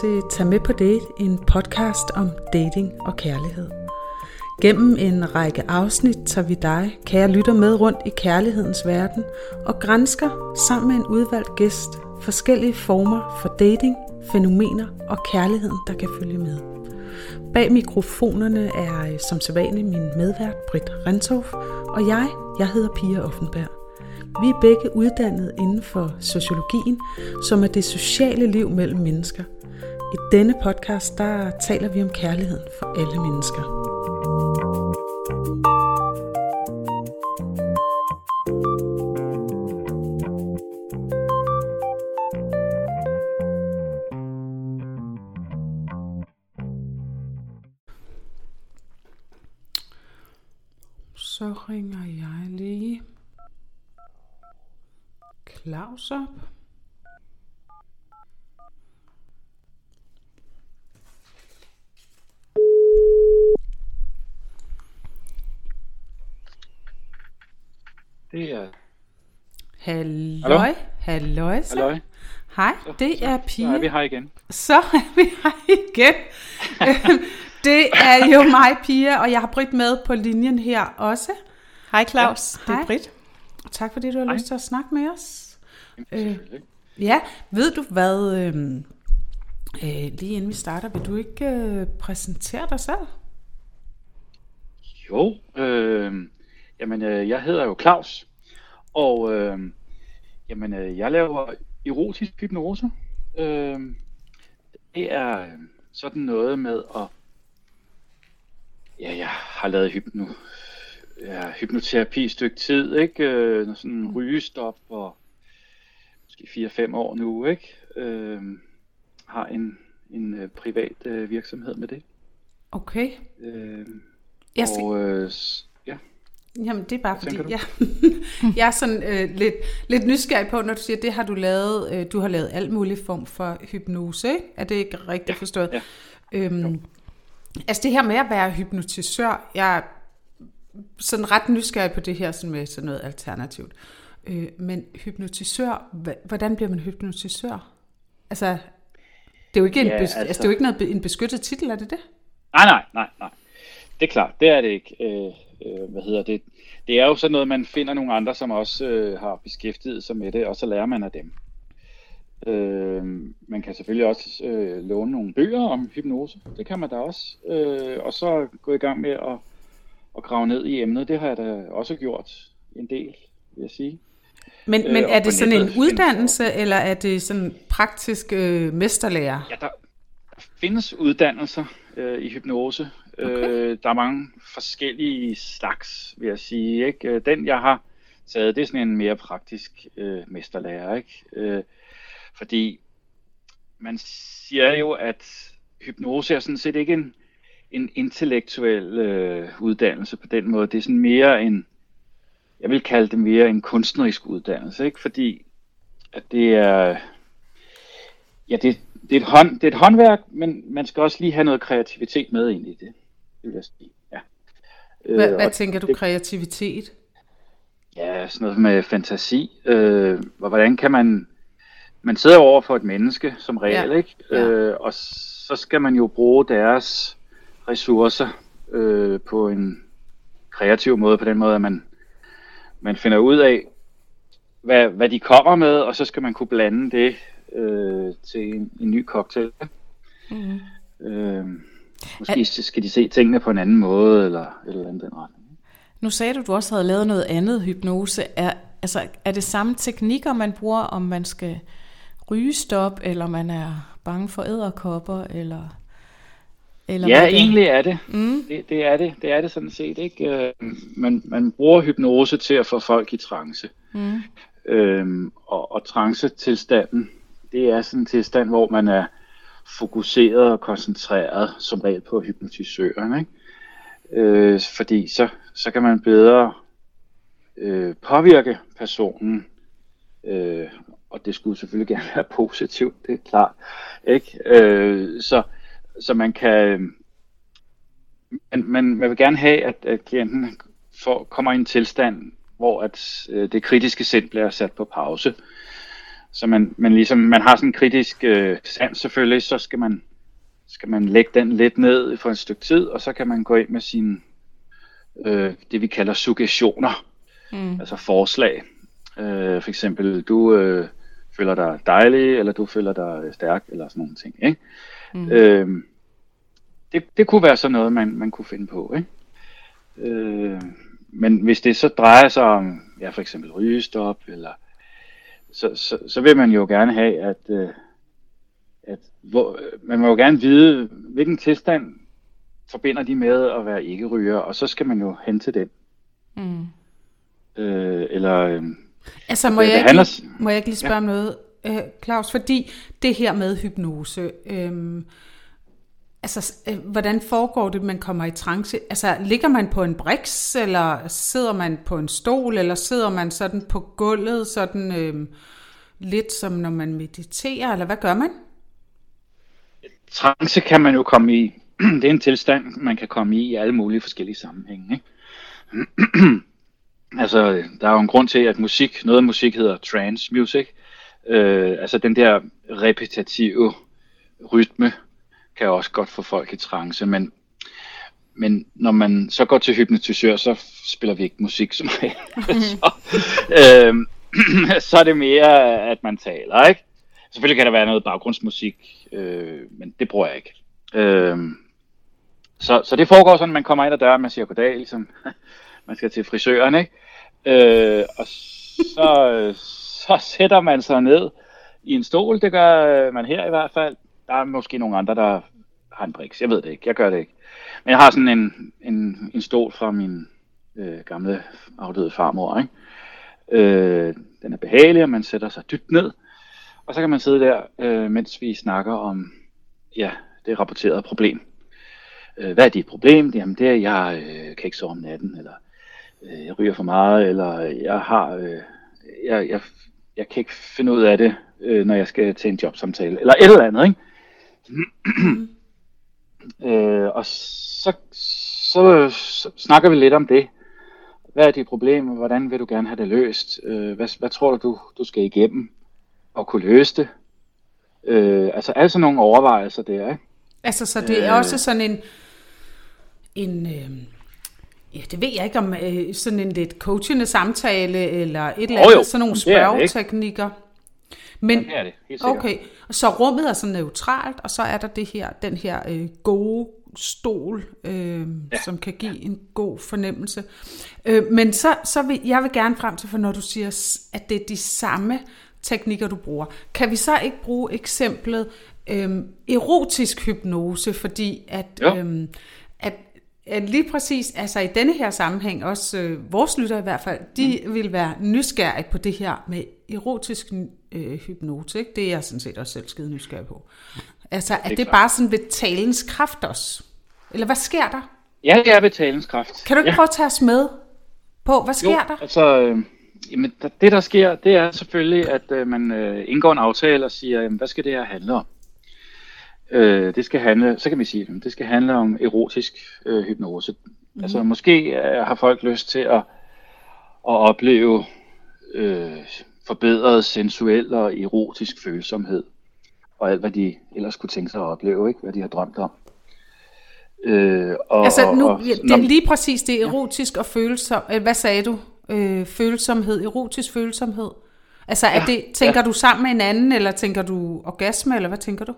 til Tag med på date, en podcast om dating og kærlighed. Gennem en række afsnit tager vi dig, kære lytter, med rundt i kærlighedens verden og grænsker sammen med en udvalgt gæst forskellige former for dating, fænomener og kærligheden, der kan følge med. Bag mikrofonerne er øh, som sædvanligt min medvært Britt Renthoff, og jeg, jeg hedder Pia Offenberg. Vi er begge uddannet inden for sociologien, som er det sociale liv mellem mennesker. I denne podcast, der taler vi om kærligheden for alle mennesker. Op. Det er... Halløj. Halløj. så. Halløj. Hej, Så- det så- er Så Pia. er vi her igen. Så er vi her igen. Det er jo mig, Pia, og jeg har Britt med på linjen her også. Hej Claus, Ja, det er Britt. Tak fordi du har Hej. lyst til at snakke med os. Øh. Ja, ved du hvad, øhm, øh, lige inden vi starter, vil du ikke øh, præsentere dig selv? Jo, øh, jamen øh, jeg hedder jo Claus, og øh, jamen øh, jeg laver erotisk hypnose. Øh, det er øh, sådan noget med at, ja, jeg har lavet hypno, ja, hypnoterapi et stykke tid, ikke? Øh, sådan en rygestop og måske 4-5 år nu, ikke? Øh, har en, en øh, privat øh, virksomhed med det. Okay. Øh, Jeg skal, og øh, ja, Jamen, det er bare fordi, jeg, jeg er sådan øh, lidt, lidt nysgerrig på, når du siger, det har du lavet, øh, du har lavet alt muligt form for hypnose, ikke? Er det ikke rigtigt Ja, forstået? ja. Øhm, altså det her med at være hypnotisør, jeg er sådan ret nysgerrig på det her sådan med sådan noget alternativt. Øh, men hypnotisør, hvordan bliver man hypnotisør? Altså, det er jo ikke, en, Ja, altså, altså- det er jo ikke noget, en beskyttet titel, er det det? nej, nej, nej, nej. Det er klart, det er det ikke. Øh, øh, hvad hedder det? Det er jo sådan noget, man finder nogle andre, som også øh, har beskæftiget sig med det, og så lærer man af dem. Øh, man kan selvfølgelig også øh, låne nogle bøger om hypnose. Det kan man da også. Øh, og så gå i gang med at, at grave ned i emnet. Det har jeg da også gjort en del, vil jeg sige. Men, Øh, men og er det sådan en nettet uddannelse, eller er det sådan praktisk øh, mesterlærer? Ja, der, findes uddannelser øh, i hypnose. Okay. Øh, der er mange forskellige slags, vil jeg sige. Ikke? Øh, Den, jeg har taget, det er sådan en mere praktisk øh, mesterlærer. Ikke? Øh, fordi man siger jo, at hypnose er sådan set ikke en, en intellektuel øh, uddannelse på den måde. Det er sådan mere en, jeg vil kalde det mere en kunstnerisk uddannelse, ikke? fordi at det er, ja, det, det, er et hånd, det er et håndværk, men man skal også lige have noget kreativitet med ind i det, det vil jeg sige. Ja. Hvad, Øh, hvad tænker du, det- kreativitet? Ja, sådan noget med fantasi. Øh, og hvordan kan man... Man sidder over for et menneske som regel, Ja, ikke? ja. Øh, og så skal man jo bruge deres ressourcer øh, på en kreativ måde, på den måde, at man, man finder ud af, hvad, hvad de kommer med, og så skal man kunne blande det øh, til en, en ny cocktail. Mm. Øh, måske skal de se tingene på en anden måde, eller et eller andet den retning. Nu sagde du, at du også havde lavet noget andet hypnose. Er, altså, er det samme teknikker, man bruger, om man skal rygestop, eller man er bange for æderkopper, eller... eller Ja, egentlig er det. Mm. Det, det er det. Det er det sådan set, ikke? Øh, Man, man bruger hypnose til at få folk i trance. Mm. Øhm, og, og trance-tilstanden, det er sådan en tilstand, hvor man er fokuseret og koncentreret, som regel på hypnotisøren, ikke? Øh, fordi så, så kan man bedre øh, påvirke personen, øh, og det skulle selvfølgelig gerne være positivt, det er klart, ikke? Øh, så, så man kan, man, man, man vil gerne have, at, at klienten får, kommer i en tilstand, hvor at, øh, det kritiske sind bliver sat på pause. Så man, man ligesom, man har sådan en kritisk øh, sans selvfølgelig, så skal man, skal man lægge den lidt ned for et stykke tid, og så kan man gå ind med sine, øh, det vi kalder suggestioner, mm. altså forslag. Øh, for eksempel, du øh, føler dig dejlig, eller du føler dig stærk, eller sådan nogle ting. Ikke? Mm. Øh, det, det kunne være sådan noget, man, man kunne finde på. Ikke? Øh, men hvis det så drejer sig om, ja, for eksempel rygestop, eller så, så, så vil man jo gerne have, at, øh, at hvor, man må jo gerne vide, hvilken tilstand forbinder de med at være ikke-ryger, og så skal man jo hen til den. Mm. Øh, eller... Øh, altså, må, jeg ikke, handler... må jeg ikke lige spørge ja. om noget, øh, Claus? Fordi det her med hypnose, øh, Altså, øh, hvordan foregår det, man kommer i trance? Altså, ligger man på en briks, eller sidder man på en stol, eller sidder man sådan på gulvet, sådan øh, lidt som når man mediterer, eller hvad gør man? Trance kan man jo komme i. Det er en tilstand, man kan komme i i alle mulige forskellige sammenhænge. Ikke? altså, der er jo en grund til, at musik, noget af musik hedder trance music. Øh, altså den der repetitive rytme, kan også godt få folk i trance, men, men når man så går til hypnotisør, så spiller vi ikke musik som så, øh, så er det mere, at man taler, ikke? Selvfølgelig kan der være noget baggrundsmusik, øh, men det bruger jeg ikke. Øh, så, så det foregår sådan, at man kommer ind ad døren, man siger goddag, ligesom man skal til frisøren, ikke? Øh, og så, så sætter man sig ned i en stol, det gør øh, man her i hvert fald, der er måske nogle andre, der har en briks. Jeg ved det ikke. Jeg gør det ikke. Men jeg har sådan en, en, en stol fra min øh, gamle afdøde farmor. Ikke? Øh, den er behagelig, og man sætter sig dybt ned. Og så kan man sidde der, øh, mens vi snakker om ja, det rapporterede problem. Øh, hvad er dit problem? Jamen det er, at jeg øh, kan ikke sove om natten, eller øh, jeg ryger for meget, eller øh, jeg har... Øh, jeg, jeg, jeg kan ikke finde ud af det, øh, når jeg skal til en jobsamtale, eller et eller andet, ikke? øh, og så, så, så snakker vi lidt om det. Hvad er dit problem, hvordan vil du gerne have det løst? Øh, hvad, hvad tror du, du skal igennem og kunne løse det? Øh, altså sådan nogle overvejelser der, ikke? Altså, så det er øh, også sådan en, en øh, ja, det ved jeg ikke om, øh, sådan en lidt coachende samtale, eller et eller andet, oh, sådan nogle spørgeteknikker. Men, ja, det er det, helt sikkert. Okay, så rummet er så neutralt, og så er der det her, den her øh, gode stol, øh, ja. som kan give ja. en god fornemmelse. Øh, men så, så vil jeg vil gerne frem til, for når du siger, at det er de samme teknikker, du bruger. Kan vi så ikke bruge eksemplet øh, erotisk hypnose, fordi at, øh, at lige præcis, altså i denne her sammenhæng, også øh, vores lytter i hvert fald, de mm. vil være nysgerrige på det her med erotisk øh, hypnose. Ikke? Det er jeg sådan set også selv skide nysgerrig på. Altså, er det, det bare sådan ved talens kraft også? Eller hvad sker der? Ja, det er ved talens kraft. Kan du ikke ja. prøve at tage os med på, hvad sker jo, der? altså, øh, jamen, det der sker, det er selvfølgelig, at øh, man øh, indgår en aftale og siger, jamen, hvad skal det her handle om? Øh, det skal handle, så kan vi sige, det skal handle om erotisk øh, hypnose. Mm. Altså måske øh, har folk lyst til at, at opleve øh, forbedret sensuel og erotisk følsomhed. Og alt, hvad de ellers kunne tænke sig at opleve, ikke? hvad de har drømt om. Øh, og, altså nu, og, ja, det er lige præcis det erotisk ja. og følsom. Øh, hvad sagde du? Øh, følsomhed, erotisk følsomhed. Altså er ja, det, tænker ja. du sammen med en anden, eller tænker du orgasme, eller hvad tænker du?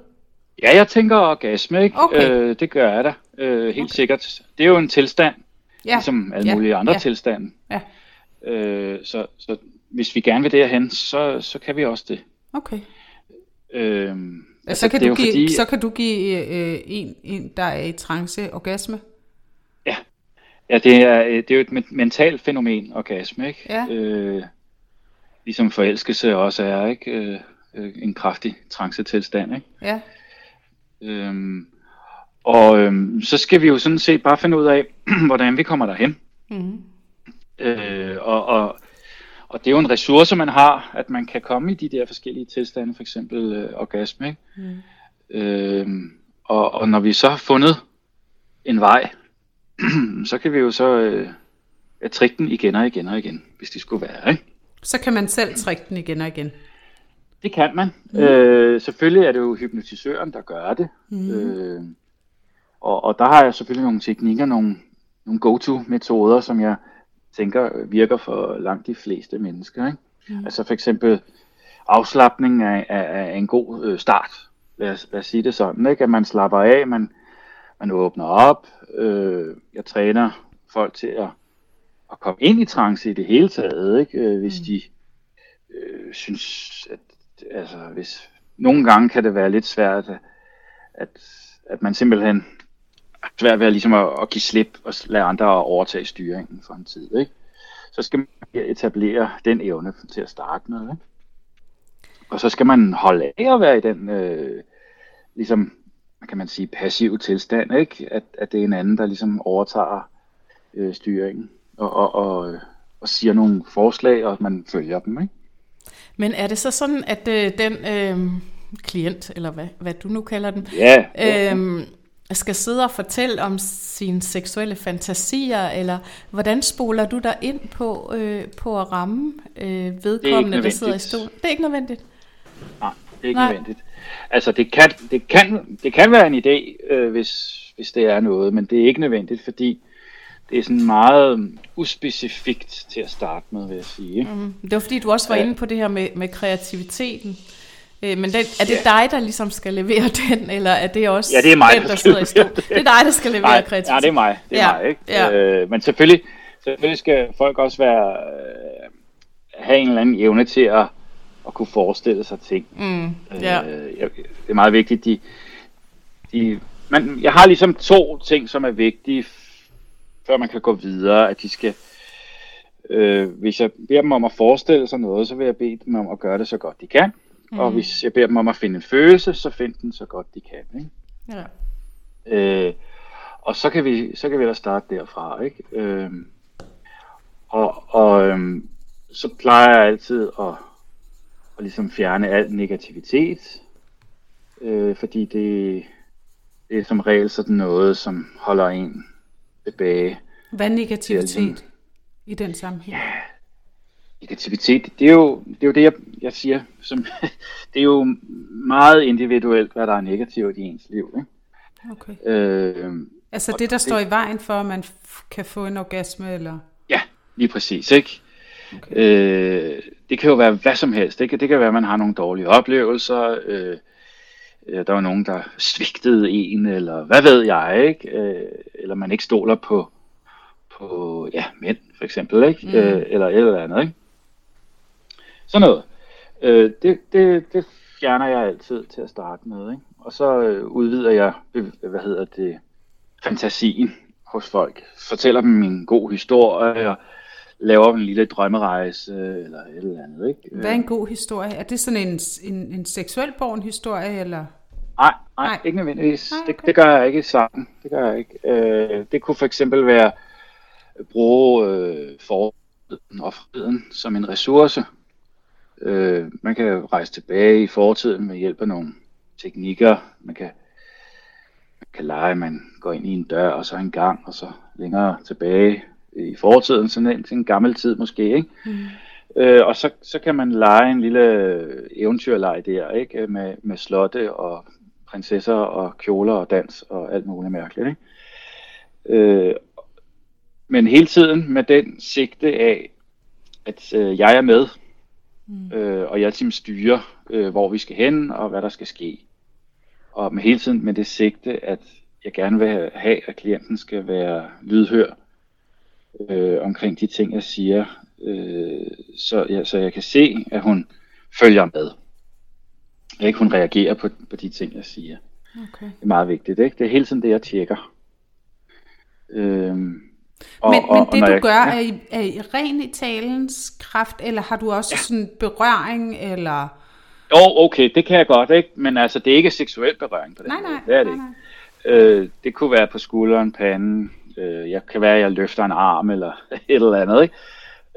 Ja, jeg tænker orgasme, ikke? Okay. Øh, det gør jeg da, øh, helt okay. sikkert. Det er jo en tilstand, ja. ligesom alle ja. mulige andre ja. tilstande. Ja. Øh, så, så hvis vi gerne vil derhen, så, så kan vi også det. Okay. Øh, altså, så, kan du give, fordi, så kan du give øh, en, en, der er i trance, orgasme? Ja, ja det, er, det er jo et mentalt fænomen, orgasme, ikke? Ja. Øh, ligesom forelskelse også er, ikke? Øh, øh en kraftig trance-tilstand, ikke? Ja. Øhm, og øhm, så skal vi jo sådan set bare finde ud af, hvordan vi kommer derhen. Mm. Øh, og, og, og det er jo en ressource, man har, at man kan komme i de der forskellige tilstande, for eksempel øh, orgasme. Ikke? Mm. Øhm, og, og når vi så har fundet en vej, så kan vi jo så øh, trikke den igen og igen og igen, hvis det skulle være. Ikke? Så kan man selv trække den igen og igen. Det kan man. Mm. Øh, selvfølgelig er det jo hypnotisøren, der gør det. Mm. Øh, og, og der har jeg selvfølgelig nogle teknikker, nogle, nogle go-to-metoder, som jeg tænker virker for langt de fleste mennesker. Ikke? Mm. Altså for eksempel afslappning er, er, er en god øh, start. Lad os, lad os sige det sådan, ikke? at man slapper af, man, man åbner op. Øh, jeg træner folk til at, at komme ind i trance i det hele taget, ikke? Øh, hvis mm. de øh, synes, at altså, hvis, nogle gange kan det være lidt svært, at, at, man simpelthen har svært ved at, ligesom at, at give slip og lade andre overtage styringen for en tid. Ikke? Så skal man etablere den evne til at starte med. Ikke? Og så skal man holde af at være i den, øh, ligesom, kan man sige, passive tilstand, ikke? At, at det er en anden, der ligesom overtager øh, styringen og, og, og, øh, og siger nogle forslag, og man følger dem. Ikke? Men er det så sådan, at øh, den øh, klient, eller hvad, hvad du nu kalder den, ja, øh, skal sidde og fortælle om sine seksuelle fantasier, eller hvordan spoler du dig ind på, øh, på at ramme øh, vedkommende, der sidder i stolen? Det er ikke nødvendigt? Nej, det er ikke Nej. nødvendigt. Altså, det kan, det kan, det kan være en idé, øh, hvis, hvis det er noget, men det er ikke nødvendigt, fordi det er sådan meget uspecifikt til at starte med, vil jeg sige. Mm. Det var fordi, du også var ja. inde på det her med, med kreativiteten. Øh, men den, er det ja. dig, der ligesom skal levere den, eller er det også ja, det er mig, den, der, der sidder i stå? Det er dig, der skal levere Nej, kreativiteten. Ja, det er mig. Det er ja. mig ikke? Ja. Øh, men selvfølgelig, selvfølgelig skal folk også være, øh, have en eller anden evne til at, at kunne forestille sig ting. Mm, ja. øh, jeg, det er meget vigtigt. De, de, man, jeg har ligesom to ting, som er vigtige før man kan gå videre, at de skal, øh, hvis jeg beder dem om at forestille sig noget, så vil jeg bede dem om at gøre det så godt de kan. Mm. Og hvis jeg beder dem om at finde en følelse, så find den så godt de kan. Ikke? Ja. Øh, og så kan vi så kan vi da starte derfra, ikke? Øh, og og øh, så plejer jeg altid at, at ligesom fjerne al negativitet, øh, fordi det, det er som regel sådan noget, som holder en tilbage. Hvad er negativitet i den sammenhæng? Ja, negativitet, det er jo det, er jo det jeg, jeg siger. Som, det er jo meget individuelt, hvad der er negativt i ens liv. Ikke? Okay. Øh, altså det, der det, står i vejen for, at man kan få en orgasme, eller? Ja, lige præcis. Ikke? Okay. Øh, det kan jo være hvad som helst. Ikke? Det kan være, at man har nogle dårlige oplevelser. Øh, øh, der var nogen, der svigtede en, eller hvad ved jeg, ikke? Øh, eller man ikke stoler på, på ja, mænd, for eksempel, ikke? Mm. Øh, eller et eller andet, ikke? Sådan noget. Øh, det, det, det fjerner jeg altid til at starte med, ikke? Og så øh, udvider jeg, hvad hedder det, fantasien hos folk. Fortæller dem en god historie, og laver en lille drømmerejse, eller et eller andet, ikke? Hvad er en god historie? Er det sådan en, en, en seksuel born historie, eller? Nej, nej, nej. ikke nødvendigvis. Nej, okay. det, det gør jeg ikke sammen. Det gør jeg ikke. Øh, det kunne for eksempel være at bruge øh, fortiden og friden som en ressource. Øh, man kan rejse tilbage i fortiden med hjælp af nogle teknikker. Man kan, man kan lege, man går ind i en dør, og så en gang, og så længere tilbage i fortiden, sådan en, en gammel tid måske, ikke? Mm. Øh, og så, så kan man lege en lille eventyrleg der, ikke? Med, med slotte og prinsesser og kjoler og dans og alt muligt mærkeligt. Ikke? Øh, men hele tiden med den sigte af, at øh, jeg er med, mm. øh, og jeg simpelthen styrer, øh, hvor vi skal hen og hvad der skal ske. Og med hele tiden med det sigte, at jeg gerne vil have, at klienten skal være lydhør øh, omkring de ting, jeg siger, øh, så, ja, så jeg kan se, at hun følger med ikke hun reagerer på, på de ting, jeg siger. Okay. Det er meget vigtigt. Ikke? Det er hele tiden det, jeg tjekker. Øhm, og, men, og, men det og du jeg, gør, ja. er, i, er i ren i talens kraft, eller har du også ja. sådan berøring, eller... Jo, okay, det kan jeg godt, ikke? Men altså, det er ikke seksuel berøring på den nej, nej, Det er det nej, ikke. Øh, det kunne være på skulderen, panden. Øh, jeg kan være, at jeg løfter en arm, eller et eller andet, ikke?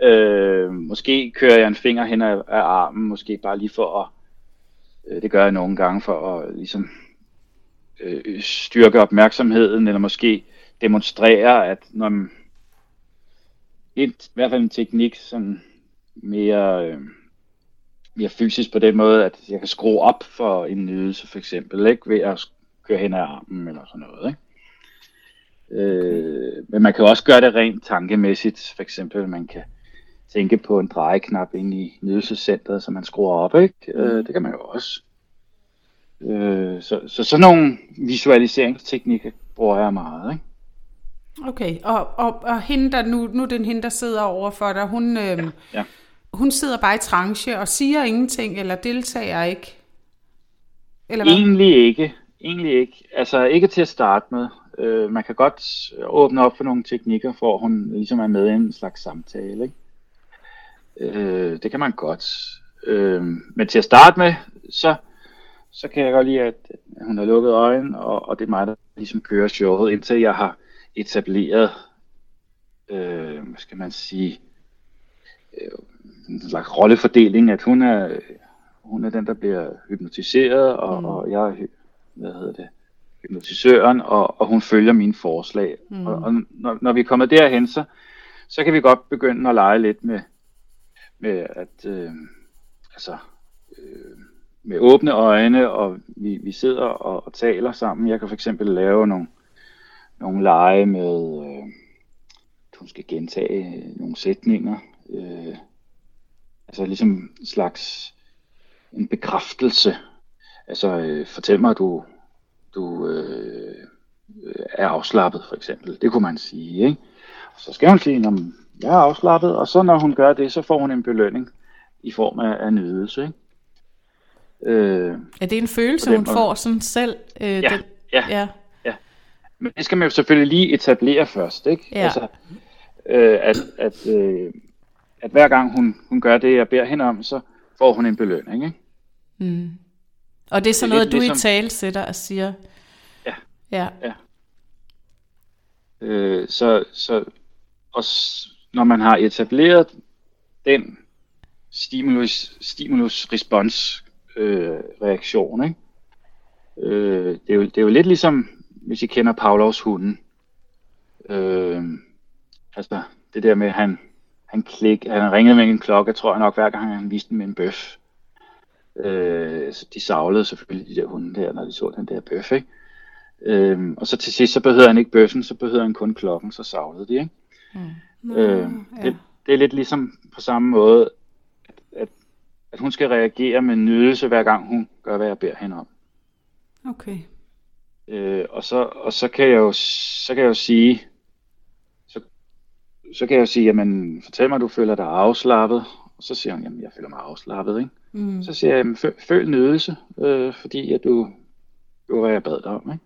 Øh, måske kører jeg en finger hen af, af armen, måske bare lige for at Øh, det gør jeg nogle gange for at ligesom øh, styrke opmærksomheden, eller måske demonstrere, at når man, et, i hvert fald en teknik, som mere, øh, mere fysisk på den måde, at jeg kan skrue op for en nydelse for eksempel, ikke? ved at køre hen ad armen eller sådan noget. Ikke? Øh, men man kan også gøre det rent tankemæssigt, for eksempel man kan tænke på en drejeknap ind i nydelsescentret, så man skruer op, ikke? Øh, det kan man jo også. Øh, så, så sådan nogle visualiseringsteknikker bruger jeg meget, ikke? Okay, og, og, og hende der, nu, nu den hende, der sidder over for dig, hun, øh, ja, ja. hun sidder bare i tranche og siger ingenting, eller deltager ikke? Eller hvad? Egentlig ikke. Egentlig ikke. Altså ikke til at starte med. Øh, man kan godt åbne op for nogle teknikker, for hun ligesom er med i en slags samtale. Ikke? Øh, det kan man godt. Øh, men til at starte med, så, så kan jeg godt lide, at hun har lukket øjnene, og, og det er mig, der ligesom kører showet, indtil jeg har etableret, øh, hvad skal man sige, øh, en slags rollefordeling, at hun er, hun er den, der bliver hypnotiseret, og, mm. og jeg er, hvad hedder det, hypnotisøren, og, og hun følger mine forslag. Mm. Og, og når, når vi er kommet derhen, så, så kan vi godt begynde at lege lidt med, med at, øh, altså, øh, med åbne øjne, og vi, vi sidder og, og taler sammen. Jeg kan for eksempel lave nogle, nogle lege med, øh, at hun skal gentage nogle sætninger. Øh, altså ligesom en slags en bekræftelse. Altså øh, fortæl mig, at du, du øh, er afslappet for eksempel. Det kunne man sige. Ikke? Og så skal hun sige, at jeg er afslappet, og så når hun gør det, så får hun en belønning i form af, af nydelse. Ikke? Øh, er det en følelse, hun måde. får sådan selv? Øh, ja, den, ja, ja, ja. Men det skal man jo selvfølgelig lige etablere først. Ikke? Ja. Altså, øh, at, at, øh, at hver gang hun, hun gør det, jeg beder hende om, så får hun en belønning. Ikke? Mm. Og det er så noget, du ligesom... i tale sætter og siger? Ja. Ja. ja. Øh, så, så og når man har etableret den stimulus, stimulus respons øh, reaktion, ikke? Øh, det, er jo, det er jo lidt ligesom, hvis I kender Pavlovs hunden. Øh, altså, det der med, at han, han, klik, han ringede med en klokke, tror jeg nok, hver gang han viste dem en bøf. Øh, så de savlede selvfølgelig de der hunde der, når de så den der bøf, ikke? Øh, og så til sidst, så behøver han ikke bøffen, så behøver han kun klokken, så savlede de, ikke? Mm. Øh, ja. det, det er lidt ligesom på samme måde, at, at, at hun skal reagere med nydelse, hver gang hun gør, hvad jeg beder hende om. Okay. Øh, og så, og så, kan jeg jo, så kan jeg jo sige, så, så kan jeg jo sige, jamen, fortæl mig, du føler dig afslappet. Og så siger hun, jamen, jeg føler mig afslappet, ikke? Mm. Så siger jeg, jamen, føl, føl nydelse, øh, fordi at du gjorde, hvad jeg bad dig om, ikke?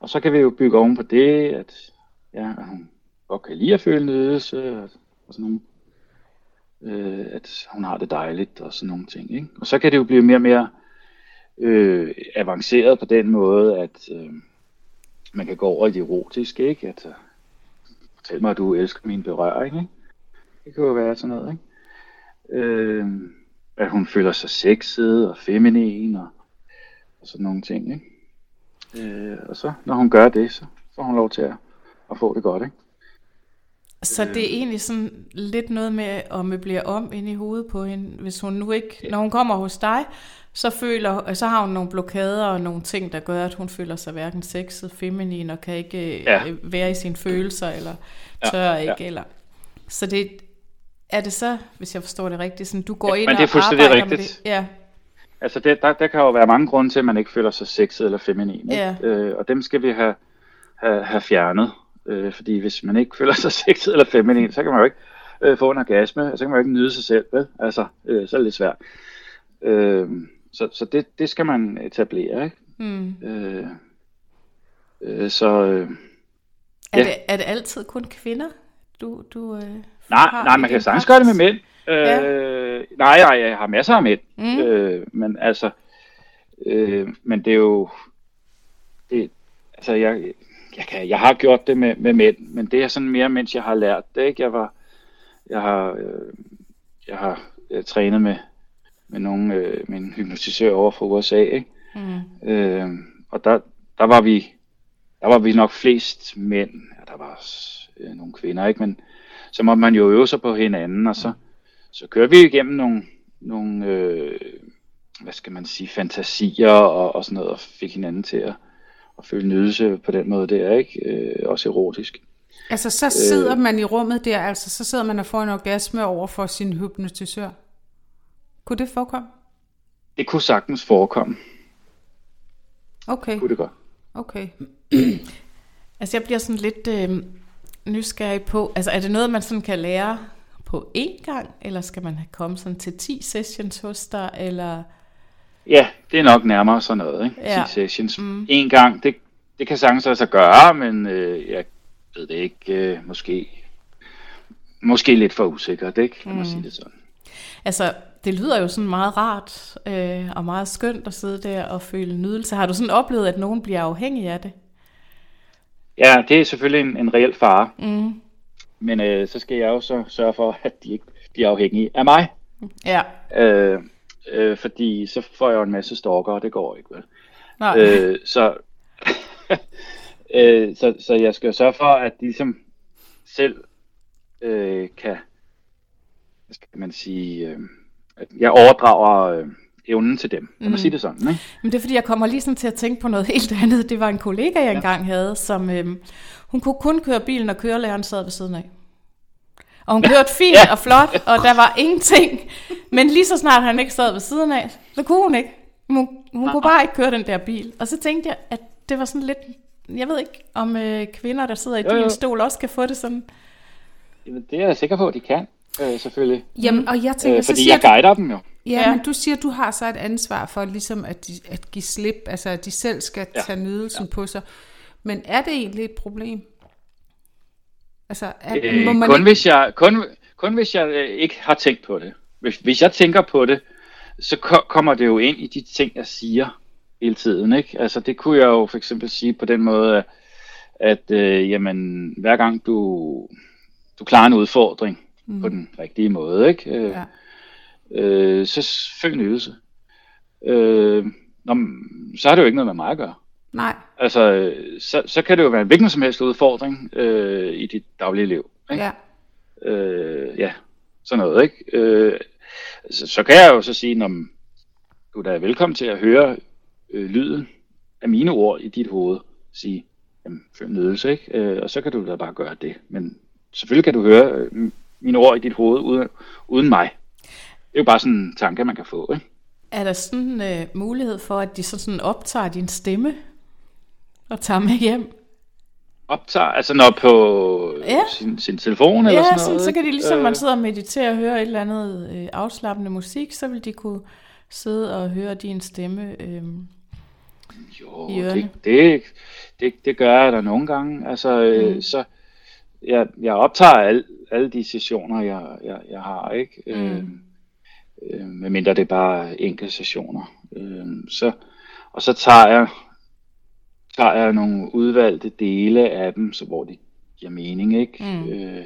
Og så kan vi jo bygge oven på det, at ja, hun godt kan lide at føle nydelse, og, og sådan nogle, øh, at hun har det dejligt, og sådan nogle ting, ikke? Og så kan det jo blive mere og mere øh, avanceret på den måde, at øh, man kan gå over i det erotiske, ikke? At, uh, fortæl mig, at du elsker min berøring, ikke? Det kan jo være sådan noget, ikke? Øh, at hun føler sig sexet og feminin og, og sådan nogle ting, ikke? Øh, og så, når hun gør det, så får hun lov til at, at få det godt, ikke? Så det er egentlig sådan lidt noget med at møblere om ind i hovedet på hende, hvis hun nu ikke, når hun kommer hos dig, så føler, så har hun nogle blokader og nogle ting, der gør, at hun føler sig hverken sexet, feminin og kan ikke ja. Øh, være i sine følelser, eller tør ja, ikke, ja. eller... Så det, er det så, hvis jeg forstår det rigtigt, sådan, du går ind men det er og arbejder rigtigt. med det? Ja. Altså, det, der, der kan jo være mange grunde til, at man ikke føler sig sexet eller feminin. Ja. Øh, og dem skal vi have, have, have fjernet. Øh, fordi hvis man ikke føler sig sexet eller feminin, så kan man jo ikke øh, få en orgasme, og så kan man jo ikke nyde sig selv. Vel? Altså, øh, så er det lidt svært. Øh, så så det, det skal man etablere. Ikke? Mm. Øh, øh, så... Øh, er, ja. det, er det altid kun kvinder, du, du øh, Nej, nej man kan sagtens gøre det med mænd. Øh, ja. Nej, nej, jeg har masser af mænd. Mm. Øh, men altså... Øh, men det er jo... Det, altså, jeg, jeg, kan, jeg har gjort det med, med mænd, men det er sådan mere, mens jeg har lært det. Ikke? Jeg, var, jeg har, øh, jeg har øh, trænet med, med, nogle, øh, med en hypnotisør over fra USA. Ikke? Mm. Øh, og der, der, var vi, der var vi nok flest mænd. Ja, der var også øh, nogle kvinder, ikke? men så må man jo øve sig på hinanden, og så, så kører vi igennem nogle, nogle øh, hvad skal man sige, fantasier og, og sådan noget, og fik hinanden til at, at føle nydelse på den måde der, ikke? Øh, også erotisk. Altså, så sidder øh, man i rummet der, altså, så sidder man og får en orgasme over for sin hypnotisør. Kunne det forekomme? Det kunne sagtens forekomme. Okay. Kunne det godt. Okay. altså, jeg bliver sådan lidt øh, nysgerrig på, altså, er det noget, man sådan kan lære på én gang, eller skal man have kommet sådan til 10 sessions hos dig, eller... Ja, det er nok nærmere sådan noget, ikke? Ja. 10 sessions. Mm. En gang, det, det kan sagtens sig gøre, men øh, jeg ved det ikke, øh, måske, måske lidt for usikkert, ikke? Kan mm. man sige det sådan. Altså, det lyder jo sådan meget rart øh, og meget skønt at sidde der og føle nydelse. Har du sådan oplevet, at nogen bliver afhængig af det? Ja, det er selvfølgelig en, en reel fare. Mm. Men øh, så skal jeg jo så sørge for, at de ikke bliver afhængige af mig. Ja. Øh, øh, fordi så får jeg jo en masse stalker, og det går ikke vel. Nej. Øh, så, øh, så, så jeg skal sørge for, at de som selv øh, kan, hvad skal man sige, øh, at jeg overdrager øh, evnen til dem. Kan man Mm. sige det sådan, ikke? Men det er fordi, jeg kommer lige sådan til at tænke på noget helt andet. Det var en kollega, jeg engang havde, som øhm, hun kunne kun køre bilen, og kørelæreren sad ved siden af. Og hun kørte fint Ja. og flot, og der var ingenting. Men lige så snart han ikke sad ved siden af, så kunne hun ikke. Hun, hun kunne bare ikke køre den der bil. Og så tænkte jeg, at det var sådan lidt... Jeg ved ikke, om øh, kvinder, der sidder i Jo, jo. din stol, også kan få det sådan. Jamen, Det er jeg sikker på, at de kan, øh, selvfølgelig. Jamen, og jeg tænker, Øh, så fordi siger jeg du, guider dem jo. ja, Ja. men du siger, du har så et ansvar for ligesom at, de, at give slip, altså at de selv skal Ja. tage nydelsen på sig. Men er det egentlig et problem? Altså, er, Øh, må man kun, ikke... hvis jeg, kun, kun hvis jeg øh, ikke har tænkt på det. Hvis, hvis jeg tænker på det, så ko- kommer det jo ind i de ting, jeg siger hele tiden. Ikke? Altså det kunne jeg jo for eksempel sige på den måde, at, at øh, jamen, hver gang du, du klarer en udfordring mm. på den rigtige måde, ikke? Øh, Ja. øh, så følg nydelse. Øh, nå, så har det jo ikke noget med mig at gøre. Nej, Altså, så, så kan det jo være en hvilken som helst udfordring øh, i dit daglige liv. Ikke? ja. Øh, ja, sådan noget, ikke? Øh, så, så kan jeg jo så sige, om du er velkommen til at høre øh, lyden af mine ord i dit hoved. Sige, jamen, følg nydelse, ikke? Øh, og så kan du da bare gøre det. Men selvfølgelig kan du høre øh, mine ord i dit hoved uden, uden mig. Det er jo bare sådan en tanke, man kan få, ikke? Er der sådan en øh, mulighed for, at de så sådan optager din stemme og tager med hjem? Optager, altså når på Ja. sin, sin telefon eller Ja, sådan så, noget. så kan de ligesom, Øh, man sidder og mediterer og hører et eller andet øh, afslappende musik, så vil de kunne sidde og høre din stemme. Øh. Jo, i det, det, det, det gør jeg da nogle gange. Altså, øh, Mm. så jeg, jeg optager al, alle de sessioner, jeg, jeg, jeg har, ikke? Mm. Øh, øh, medmindre det er bare enkelte sessioner. Øh, så, og så tager jeg, tager jeg nogle udvalgte dele af dem, så hvor det giver mening, ikke? Mm. Øh,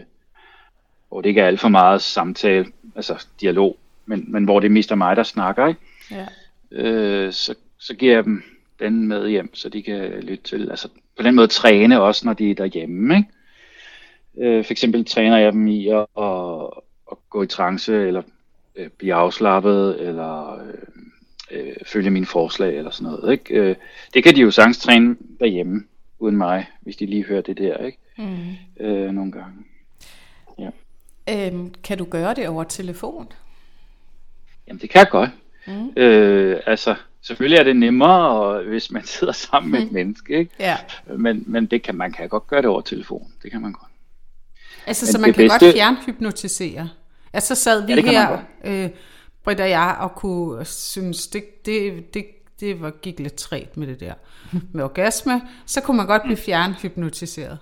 hvor det ikke er alt for meget samtale, altså dialog, men, men hvor det mest er mig, der snakker, ikke? Ja. øh, så, så giver jeg dem den med hjem, så de kan lytte til, altså på den måde træne også, når de er derhjemme, ikke? Øh, for eksempel træner jeg dem i at, at, at gå i trance, eller øh, blive afslappet, eller øh, øh, følge mine forslag, eller sådan noget, ikke? Øh, det kan de jo sagtens træne derhjemme, uden mig, hvis de lige hører det der, ikke? Mm. Øh, nogle gange. Øhm, kan du gøre det over telefon? Jamen det kan jeg godt. Mm. Øh, altså, selvfølgelig er det nemmere, hvis man sidder sammen med et menneske, ikke? Ja. Men, men det kan, man kan godt gøre det over telefon. Det kan man godt. Altså, Men så man kan bedste- godt fjernhypnotisere. Altså, så sad vi Ja, her, øh, Britt og jeg, og kunne synes, det, det, det, det var, gik lidt træt med det der. Med orgasme, så kunne man godt blive fjernhypnotiseret.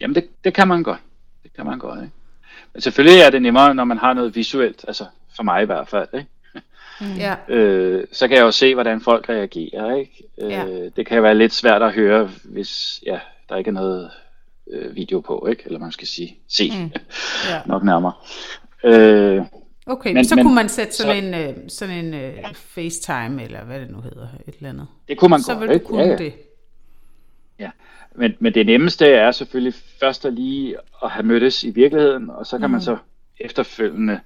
Jamen, det, det kan man godt. Det kan man godt, ikke? Men selvfølgelig er det nemmere, når man har noget visuelt, altså for mig i hvert fald, ikke? Ja. Øh, så kan jeg jo se, hvordan folk reagerer, ikke? Øh, Ja. Det kan være lidt svært at høre, hvis ja, der ikke er noget øh, video på, ikke? Eller man skal sige, se mm. Ja. nok nærmere. Øh, Okay, men, så men- kunne man sætte sådan så- en, øh, sådan en øh, FaceTime, eller hvad det nu hedder, et eller andet. det kunne man Så godt, vil du ikke? kunne Ja, ja. det. Ja, men, men det nemmeste er selvfølgelig først at lige at have mødtes i virkeligheden, og så kan mm. man så efterfølgende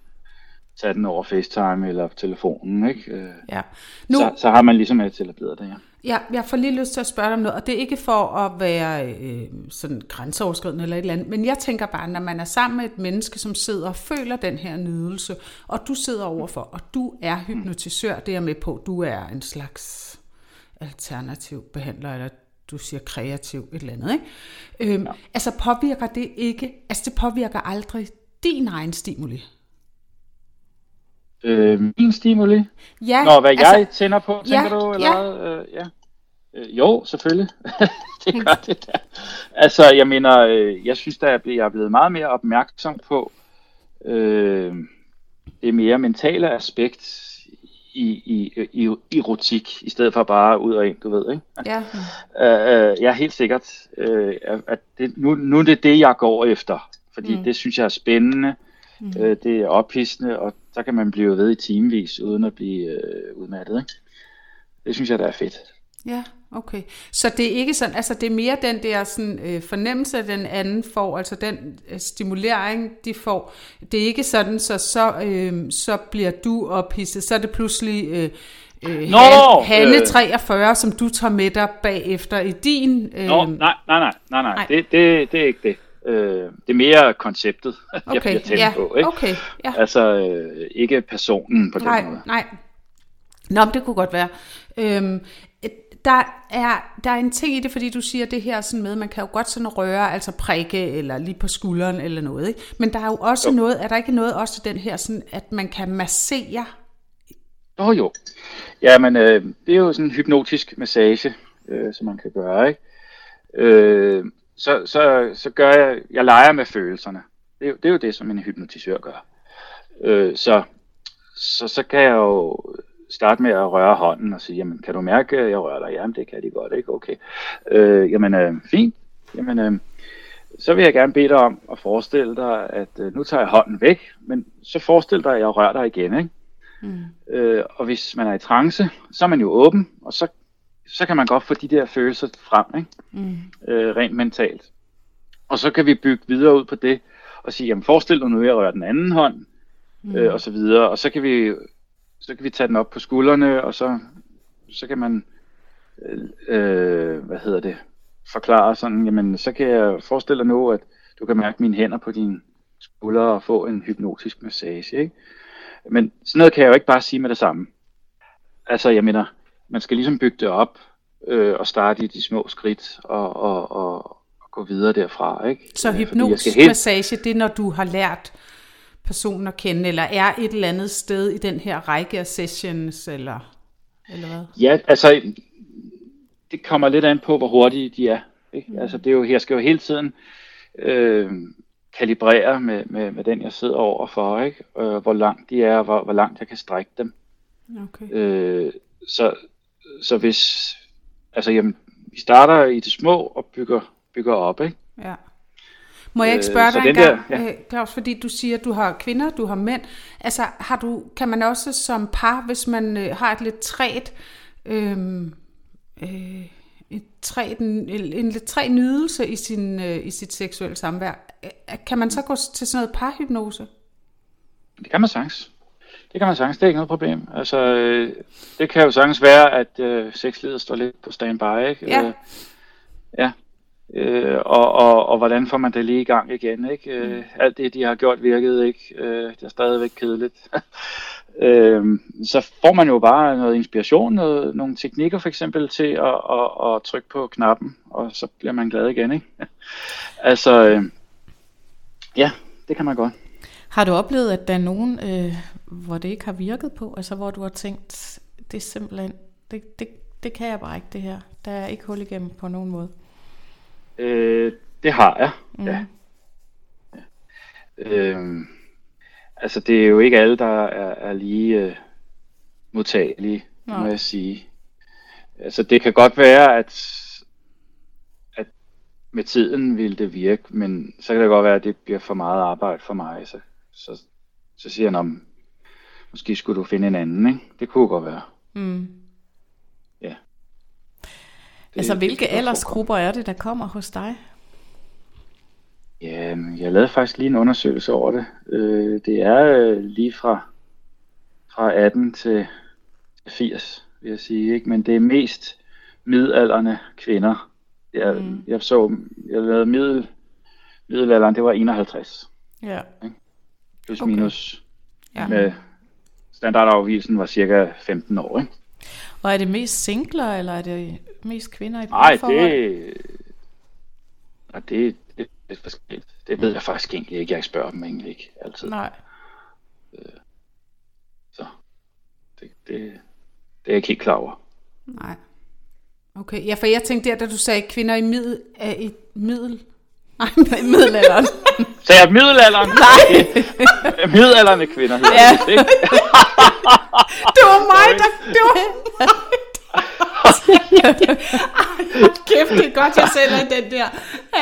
tage den over FaceTime eller telefonen, ikke? Øh, Ja. nu, så, så har man ligesom etableret det, ja. Ja, jeg får lige lyst til at spørge dig om noget, og det er ikke for at være øh, sådan grænseoverskridende eller et eller andet, men jeg tænker bare, når man er sammen med et menneske, som sidder og føler den her nydelse, og du sidder overfor, og du er hypnotisør, det er jeg med på, du er en slags alternativ behandler, eller du siger kreativ, et eller andet, ikke? Øhm, ja. Altså påvirker det ikke, altså det påvirker aldrig din egen stimuli? Øh, min stimuli? Ja. Nå, hvad altså, jeg tænder på, tænker ja, du? Eller ja. Øh, ja. Øh, jo, selvfølgelig. det gør det der. Altså, jeg mener, øh, jeg synes, at jeg er blevet meget mere opmærksom på øh, det mere mentale aspekt i, i, i erotik, i stedet for bare ud og ind, du ved, ikke? Ja. Øh, øh, ja, helt sikkert. Øh, at det, nu, nu er det det, jeg går efter, fordi mm. det synes jeg er spændende, mm. øh, det er ophidsende, og så kan man blive ved i timevis, uden at blive øh, udmattet, ikke? Det synes jeg, der er fedt. Ja, okay. Så det er ikke sådan, altså det er mere den der sådan, øh, fornemmelse, den anden får, altså den øh, stimulering, de får. Det er ikke sådan, så så, øh, så bliver du ophidset, så er det pludselig øh, øh, Nå, Han, Hanne øh. 43, som du tager med dig bagefter i din... Øh, Nå, nej, nej, nej, nej, nej. Nej. Det, det, det er ikke det. Øh, det er mere konceptet, jeg Okay, bliver tændt ja, på, ikke? okay, ja. Altså, øh, ikke personen på den nej, måde. nej. Nå, men det kunne godt være. Øhm, der er, der er en ting i det, fordi du siger det her sådan med, man kan jo godt sådan røre, altså prikke, eller lige på skulderen, eller noget, ikke? Men der er jo også jo. noget, er der ikke noget også den her, sådan, at man kan massere? Åh oh, jo. Jamen, øh, det er jo sådan en hypnotisk massage, øh, som man kan gøre, ikke? Øh, så, så, så gør jeg, jeg leger med følelserne. Det er, jo, det er jo det, som en hypnotisør gør. Øh, så, så, så kan jeg jo starte med at røre hånden og sige, jamen, kan du mærke, at jeg rører dig? Jamen, det kan de godt, ikke? Okay. Øh, jamen, øh, fint. Jamen, øh, så vil jeg gerne bede dig om at forestille dig, at øh, nu tager jeg hånden væk, men så forestil dig, at jeg rører dig igen, ikke? Mm. Øh, og hvis man er i trance, så er man jo åben, og så, så kan man godt få de der følelser frem, ikke? Mm. Øh, rent mentalt. Og så kan vi bygge videre ud på det, og sige, jamen forestil dig nu, at jeg rører den anden hånd, mm. øh, og så videre, og så kan vi så kan vi tage den op på skuldrene, og så, så kan man, øh, øh, hvad hedder det, forklare sådan, jamen så kan jeg forestille dig nu, at du kan mærke mine hænder på dine skuldre og få en hypnotisk massage, ikke? Men sådan noget kan jeg jo ikke bare sige med det samme. Altså, jeg mener, man skal ligesom bygge det op øh, og starte i de små skridt og, og, og, og gå videre derfra, ikke? Så Øh, skal helt- det er, når du har lært personen at kende, eller er et eller andet sted i den her række af sessions, eller, eller hvad? Ja, altså, det kommer lidt an på, hvor hurtige de er. Ikke? Mm. Altså, det er jo, jeg skal jo hele tiden øh, kalibrere med, med, med den, jeg sidder overfor, ikke? Øh, hvor langt de er, og hvor, hvor langt jeg kan strække dem. Okay. Øh, så, så hvis, altså, jamen, vi starter i det små og bygger, bygger op, ikke? Ja. Må jeg ikke Øh, spørge dig en den gang, der- ja. Claus, fordi du siger, at du har kvinder, du har mænd. Altså, har du, kan man også som par, hvis man øh, har et lidt træt, øh, øh, et træt, en, en lidt træt nydelse i, sin, øh, i sit seksuelle samvær, øh, kan man så gå til sådan noget parhypnose? Det kan man sagtens. Det kan man sagtens, det er ikke noget problem. Altså, øh, det kan jo sagtens være, at øh, sexlivet står lidt på standby, ikke? Ja. Øh, ja. Øh, og, og, og hvordan får man det lige i gang igen, ikke? Øh, alt det, de har gjort, virkede ikke. Øh, det er stadigvæk kedeligt. øh, så får man jo bare noget inspiration, noget, nogle teknikker for eksempel til at, at, at trykke på knappen, og så bliver man glad igen, ikke? altså, øh, ja, det kan man godt. Har du oplevet, at der er nogen, øh, hvor det ikke har virket på? Altså hvor du har tænkt, det er simpelthen, det, det, det kan jeg bare ikke det her. Der er ikke hul igennem på nogen måde. Øh, det har jeg, Mm. ja. ja. Øh, altså, det er jo ikke alle, der er, er lige øh, modtagelige, Nej. må jeg sige. Altså, det kan godt være, at, at med tiden vil det virke, men så kan det godt være, at det bliver for meget arbejde for mig. Så, så, så siger jeg, om måske skulle du finde en anden, ikke? Det kunne godt være. Mm. Ja. Det- Altså hvilke aldersgrupper er det, der kommer hos dig? Ja, jeg lavede faktisk lige en undersøgelse over det. Øh, det er øh, lige fra fra 18 til 80, vil jeg sige. Ikke? Men det er mest midalderne kvinder. Jeg, mm. jeg så, jeg lavede middel, middelalderen, det var 51. Ja. Plus okay. minus. Ja. Med standardafvielsen var cirka 15 år. Ikke? Og er det mest singler, eller er det mest kvinder i Nej, det, ja, det, det, det er forskelligt. Det ved jeg faktisk egentlig ikke. Jeg spørger dem egentlig ikke altid. Nej. Øh, så det, det, det er jeg ikke helt klar over. Nej. Okay, ja, for jeg tænkte der, da du sagde kvinder i middel, er i middel, nej, i middelalderen. Sagde jeg middelalderen? Nej. Middelalderne kvinder hedder Ja. det, ikke? Det var mig, der... Det var kæft, det er godt, jeg sender den der.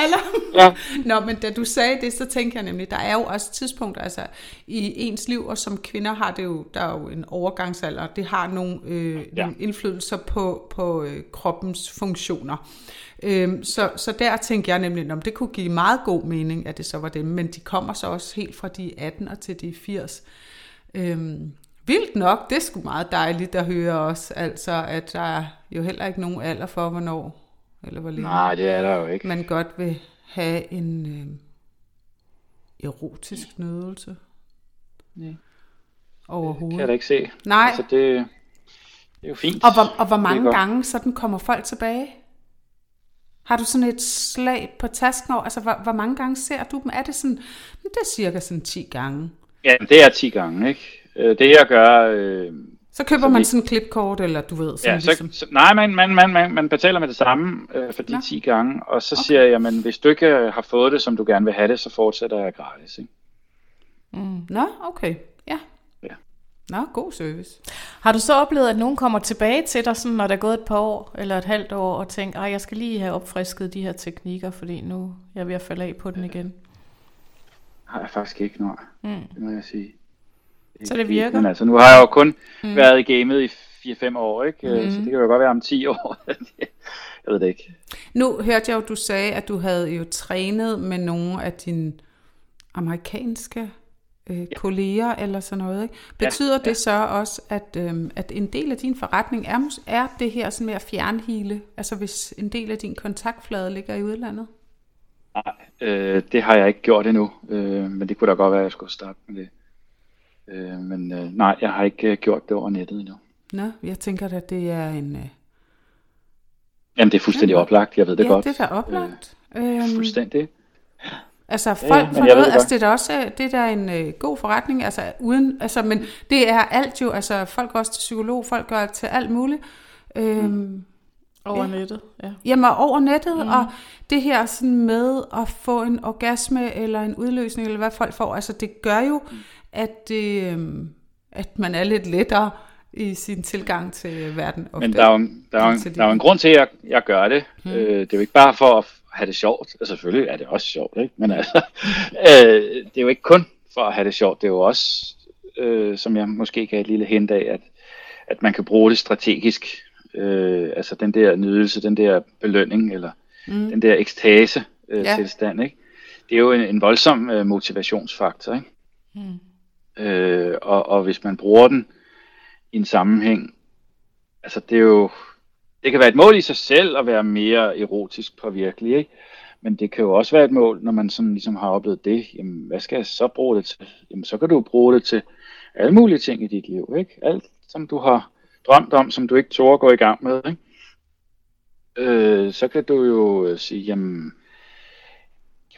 Eller? Ja. Nå, men da du sagde det, så tænker jeg nemlig, der er jo også tidspunkter altså, i ens liv, og som kvinder har det jo, der er jo en overgangsalder, det har nogle, øh, ja. Nogle indflydelser på, på øh, kroppens funktioner. Øhm, så, så der tænker jeg nemlig, om det kunne give meget god mening, at det så var dem, men de kommer så også helt fra de 18 og til de 80. Øhm, vildt nok, det er sgu meget dejligt at høre også, altså at der er jo heller ikke nogen alder for, hvornår eller hvor længe Nej, det er der jo ikke. man godt vil have en øh, erotisk nydelse Nej. overhovedet. Kan jeg da ikke se. Nej. Altså, det, det er jo fint. Og hvor, og hvor Det mange gange sådan kommer folk tilbage? Har du sådan et slag på tasken over? Altså, hvor, hvor mange gange ser du dem? Er det sådan, det er cirka sådan 10 gange. Ja, det er 10 gange, ikke? Øh, Det jeg gør... Øh, Så køber Så man vi- sådan en klipkort, eller du ved, sådan ja, så, ligesom... så, nej, man, man, man, man, man betaler med det samme øh, for de Nå. 10 gange, og så okay. siger jeg, men hvis du ikke øh, har fået det, som du gerne vil have det, så fortsætter jeg gratis. Ikke? Nå, okay. Ja. Ja. Nå, god service. Har du så oplevet, at nogen kommer tilbage til dig, sådan, når der er gået et par år eller et halvt år, og tænker, at jeg skal lige have opfrisket de her teknikker, fordi nu er jeg ved at falde af på den igen? Har jeg faktisk ikke, nej. Mm. Det må jeg sige. Så det virker? Men altså, nu har jeg jo kun mm. været i gamet i 4-5 år, ikke? Mm. Så det kan jo godt være om 10 år. jeg ved det ikke. Nu hørte jeg jo, du sagde, at du havde jo trænet med nogle af dine amerikanske øh, ja. kolleger eller sådan noget. Ikke? Betyder Ja, det så også, at, øh, at en del af din forretning er, er det her sådan med at fjernhile? Altså hvis en del af din kontaktflade ligger i udlandet? Nej, øh, det har jeg ikke gjort endnu, øh, men det kunne da godt være, at jeg skulle starte med det. Øh, men øh, nej, jeg har ikke øh, gjort det over nettet endnu. Nå, jeg tænker at det er en... Øh, Jamen, det er fuldstændig oplagt, jeg ved det ja, godt. det er da oplagt. Øh, Øh, fuldstændig. Altså folk ja, ja, ved noget, det altså det er da også, øh, det er da en øh, god forretning, altså uden, altså men det er alt jo, altså folk går også til psykolog, folk gør til alt muligt. Øhm, mm. Over Ja. nettet, ja. Jamen over nettet, mm. og det her sådan med at få en orgasme eller en udløsning, eller hvad folk får, altså det gør jo, at, det, øhm, at man er lidt lettere i sin tilgang til verden. Ofte. Men der er jo, der er jo, en, de- der er jo en grund til, at jeg, jeg gør det. Mm. Øh, det er jo ikke bare for at have det sjovt. Altså selvfølgelig er det også sjovt, ikke? Men altså, øh, det er jo ikke kun for at have det sjovt. Det er jo også, øh, som jeg måske kan et lille hint af, at, at man kan bruge det strategisk. Øh, altså den der nydelse, den der belønning, eller mm. den der ekstase øh, ja. tilstand, ikke? Det er jo en, en voldsom øh, motivationsfaktor, ikke? Mm. Øh, og, og hvis man bruger den i en sammenhæng, altså det er jo, det kan være et mål i sig selv at være mere erotisk påvirkelig, ikke? Men det kan jo også være et mål, når man sådan ligesom har oplevet det, jamen hvad skal jeg så bruge det til? Jamen så kan du bruge det til alle mulige ting i dit liv, ikke? Alt som du har drømt om, som du ikke tør at gå i gang med, ikke? Øh, så kan du jo sige, jamen,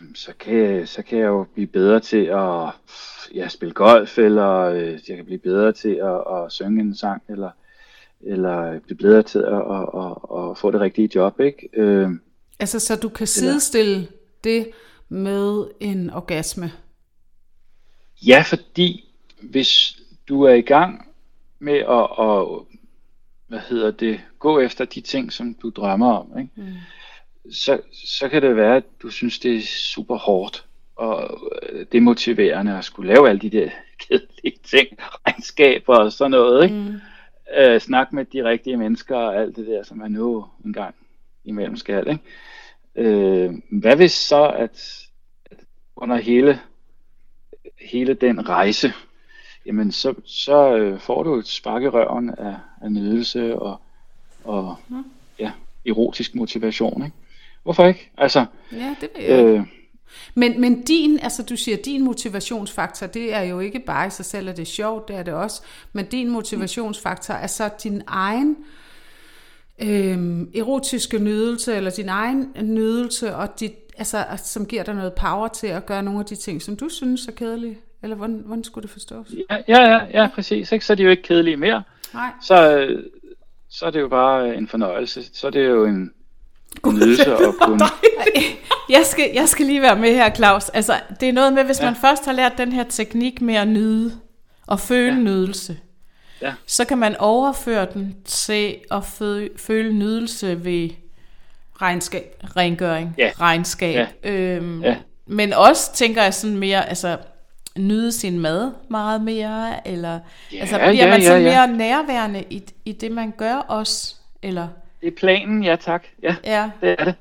jamen så, kan jeg, så kan jeg jo blive bedre til at ja, spille golf, eller øh, jeg kan blive bedre til at, at synge en sang, eller, eller blive bedre til at, at, at, at få det rigtige job, ikke? Øh, Altså så du kan sidestille det med en orgasme. Ja, fordi hvis du er i gang med at, at hvad hedder det, gå efter de ting, som du drømmer om, ikke? Mm. Så, så kan det være, at du synes, det er super hårdt og øh, demotiverende at skulle lave alle de der kedelige ting, regnskaber og sådan noget, ikke? Mm. Øh, snak med de rigtige mennesker og alt det der, som man nu engang imellem skal, ikke? Øh, hvad hvis så, at, at under hele hele den rejse, jamen så, så øh, får du et spark i røven af, af nydelse og, og ja, erotisk motivation. Ikke? Hvorfor ikke? Altså, Ja, det vil jeg. øh, Men, men din, altså du siger, din motivationsfaktor, det er jo ikke bare i sig selv, at det er sjovt, det er det også, men din motivationsfaktor er så din egen øhm, erotiske nydelse, eller din egen nydelse, og dit, altså, som giver dig noget power til at gøre nogle af de ting, som du synes er kedelige. Eller hvordan, hvordan skulle det forstås? ja, ja, ja, ja, præcis. Ikke? Så er de jo ikke kedelige mere. Nej. Så, øh, så er det jo bare en fornøjelse. Så er det jo en nydelse at kunne... Jeg skal, jeg skal lige være med her, Claus. Altså, det er noget med, hvis ja. man først har lært den her teknik med at nyde og føle ja. nydelse, Ja. så kan man overføre den til at fø- føle nydelse ved Regnskab. rengøring, Ja. regnskab. Øhm, Ja. Men også, tænker jeg sådan mere, altså nyde sin mad meget mere, eller Ja, altså bliver ja, man ja, sådan ja. mere nærværende i, i det, man gør også, eller Det er planen, ja tak. Ja, ja. det er det.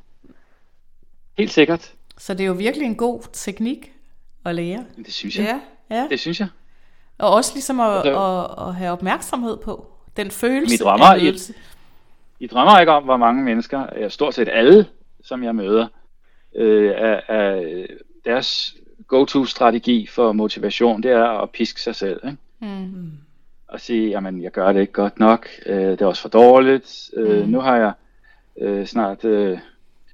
Helt sikkert. Så det er jo virkelig en god teknik at lære. Det synes jeg. Ja. Ja. Det synes jeg. Og også ligesom at, Altså- at, at have opmærksomhed på den følelse Mit drømmer af i-. I drømmer ikke om, hvor mange mennesker, ja, stort set alle, som jeg møder, øh, er, er deres go-to-strategi for motivation, det er at piske sig selv. Ikke? Mm. Og sige, jamen, jeg gør det ikke godt nok, øh, det er også for dårligt. Øh, Mm. Nu har jeg øh, snart øh,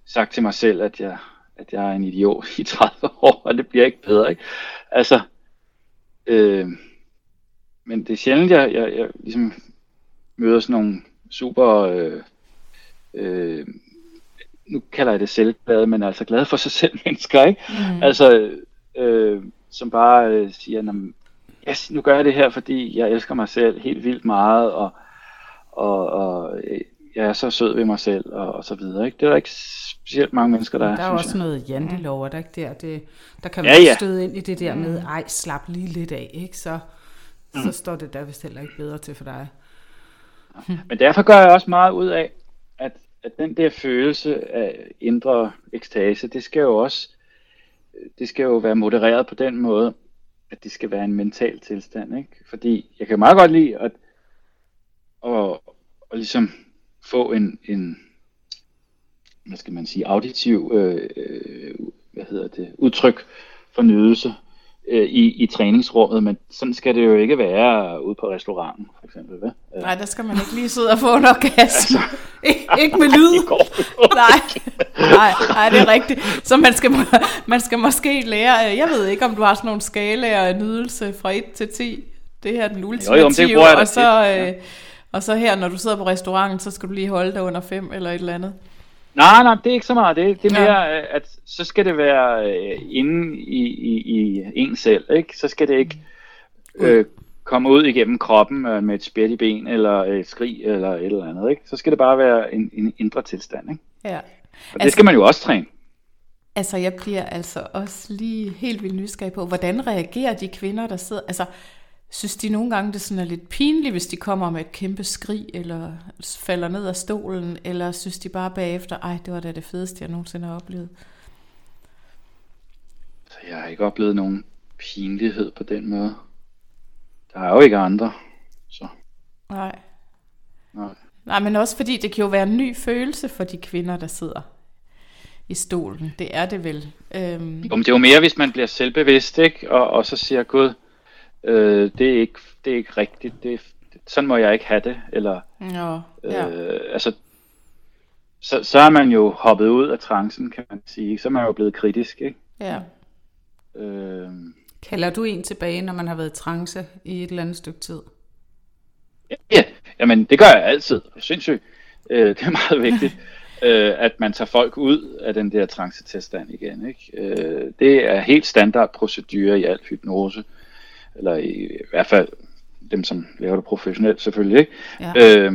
sagt til mig selv, at jeg, at jeg er en idiot i 30 år, og det bliver ikke bedre. Ikke? Altså, øh, men det er sjældent, jeg, jeg, jeg ligesom møder sådan nogle super, øh, øh, nu kalder jeg det selvglade, men altså glade for sig selv mennesker, ikke? Mm. Altså, øh, som bare øh, siger, "Nå, yes, nu gør jeg det her, fordi jeg elsker mig selv helt vildt meget, og, og, og øh, jeg er så sød ved mig selv, og, og så videre, ikke? Det er der ikke specielt mange mennesker, der, Der er jo synes også jeg. noget jantelov, er der ikke der? Det, der kan Ja, man ja. støde ind i det der med, ej, slap lige lidt af, ikke? Så, Mm. så står det der vist heller ikke bedre til for dig. Men derfor gør jeg også meget ud af, at, at den der følelse af indre ekstase, det skal jo også det skal jo være modereret på den måde, at det skal være en mental tilstand, ikke? Fordi jeg kan meget godt lide at, at, at ligesom få en, en hvad skal man sige, auditiv øh, øh, hvad hedder det, udtryk for nydelse øh, i, i træningsrummet, men sådan skal det jo ikke være ude på restauranten, for eksempel. Hvad? Øh, Nej, der skal man ikke lige sidde og få en orgasme. Ik- ikke med lyd. det Nej, nej, nej, det er rigtigt. Så man skal, man skal måske lære, øh, jeg ved ikke, om du har sådan nogle skalaer af nydelse fra 1 til 10. Det her er den ultimative, men det bruger jeg og, så, ja. øh, og så her, når du sidder på restauranten, så skal du lige holde dig under 5 eller et eller andet. Nej, nej, det er ikke så meget. Det, det er Ja. mere, øh, at så skal det være øh, inde i, i, i en selv, ikke? Så skal det ikke øh, komme ud igennem kroppen øh, med et spæt i ben, eller et skrig, eller et eller andet, ikke? Så skal det bare være en, en indre tilstand, ikke? Ja. Og det Altså- skal man jo også træne. Altså, jeg bliver altså også lige helt vildt nysgerrig på, hvordan reagerer de kvinder, der sidder... Altså, synes de nogle gange, det sådan er lidt pinligt, hvis de kommer med et kæmpe skrig, eller falder ned af stolen, eller synes de bare bagefter, ej, det var da det fedeste, jeg nogensinde har oplevet. Så jeg har ikke oplevet nogen pinlighed på den måde. Der er jo ikke andre, så Nej. nej. Nej, men også fordi det kan jo være en ny følelse for de kvinder, der sidder i stolen. Det er det vel. Øhm, Jo, men det er jo mere, hvis man bliver selvbevidst, ikke? Og, og så siger Gud, øh, det, er ikke, det er ikke rigtigt, det, er- sådan må jeg ikke have det, eller ja, ja. Øh, altså, så, så er man jo hoppet ud af trancen, kan man sige. Så er man jo blevet kritisk, ikke? ja. Øh, Kalder du en tilbage, når man har været i trance i et eller andet stykke tid? ja, jamen det gør jeg altid. Sindssygt. Øh, det er meget vigtigt, øh, at man tager folk ud af den der trancetilstand igen, ikke? Øh, det er helt standard procedure i al hypnose, eller i, i hvert fald dem, som laver det professionelt selvfølgelig, ikke? Ja. øh,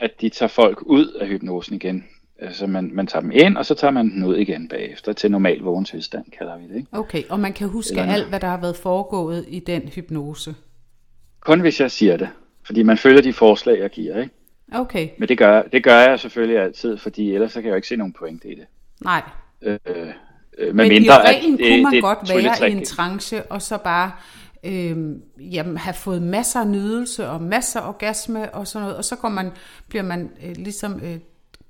at de tager folk ud af hypnosen igen. Altså man, man tager dem ind, og så tager man den ud igen bagefter til normal vågen tilstand, kalder vi det. Ikke? Okay, og man kan huske Eller- alt, hvad der har været foregået i den hypnose. Kun hvis jeg siger det, fordi man følger de forslag, jeg giver. Ikke? Okay, Men det gør, det gør jeg selvfølgelig altid, fordi ellers så kan jeg jo ikke se nogen pointe i det. nej. Øh, øh, med Men mindre, i reglen at kunne man det godt være i en trance, og så bare øh, jamen, have fået masser af nydelse og masser af orgasme og sådan noget, og så går man, bliver man øh, ligesom øh,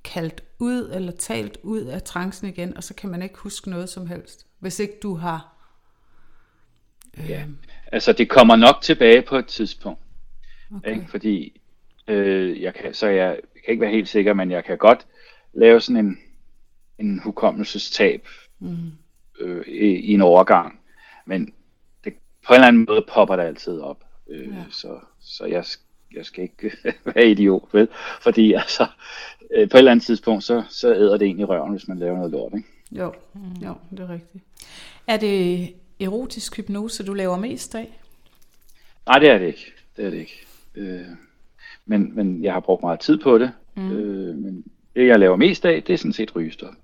kaldt ud eller talt ud af trancen igen, og så kan man ikke huske noget som helst, hvis ikke du har... Øh... Ja, altså det kommer nok tilbage på et tidspunkt, okay. ikke? fordi øh, jeg kan, så jeg, kan ikke være helt sikker, men jeg kan godt lave sådan en, en hukommelsestab mm. øh, i, i en overgang, men på en eller anden måde popper det altid op, øh, ja. så, så jeg, jeg skal ikke være idiot, vel? Fordi altså, øh, på et eller andet tidspunkt, så, så æder det egentlig røven, hvis man laver noget lort, ikke? Jo, jo, det er rigtigt. Er det erotisk hypnose, du laver mest af? Nej, det er det ikke. Det er det ikke. Øh, men, men jeg har brugt meget tid på det. Mm. Øh, men det, jeg laver mest af, det er sådan set rygestop.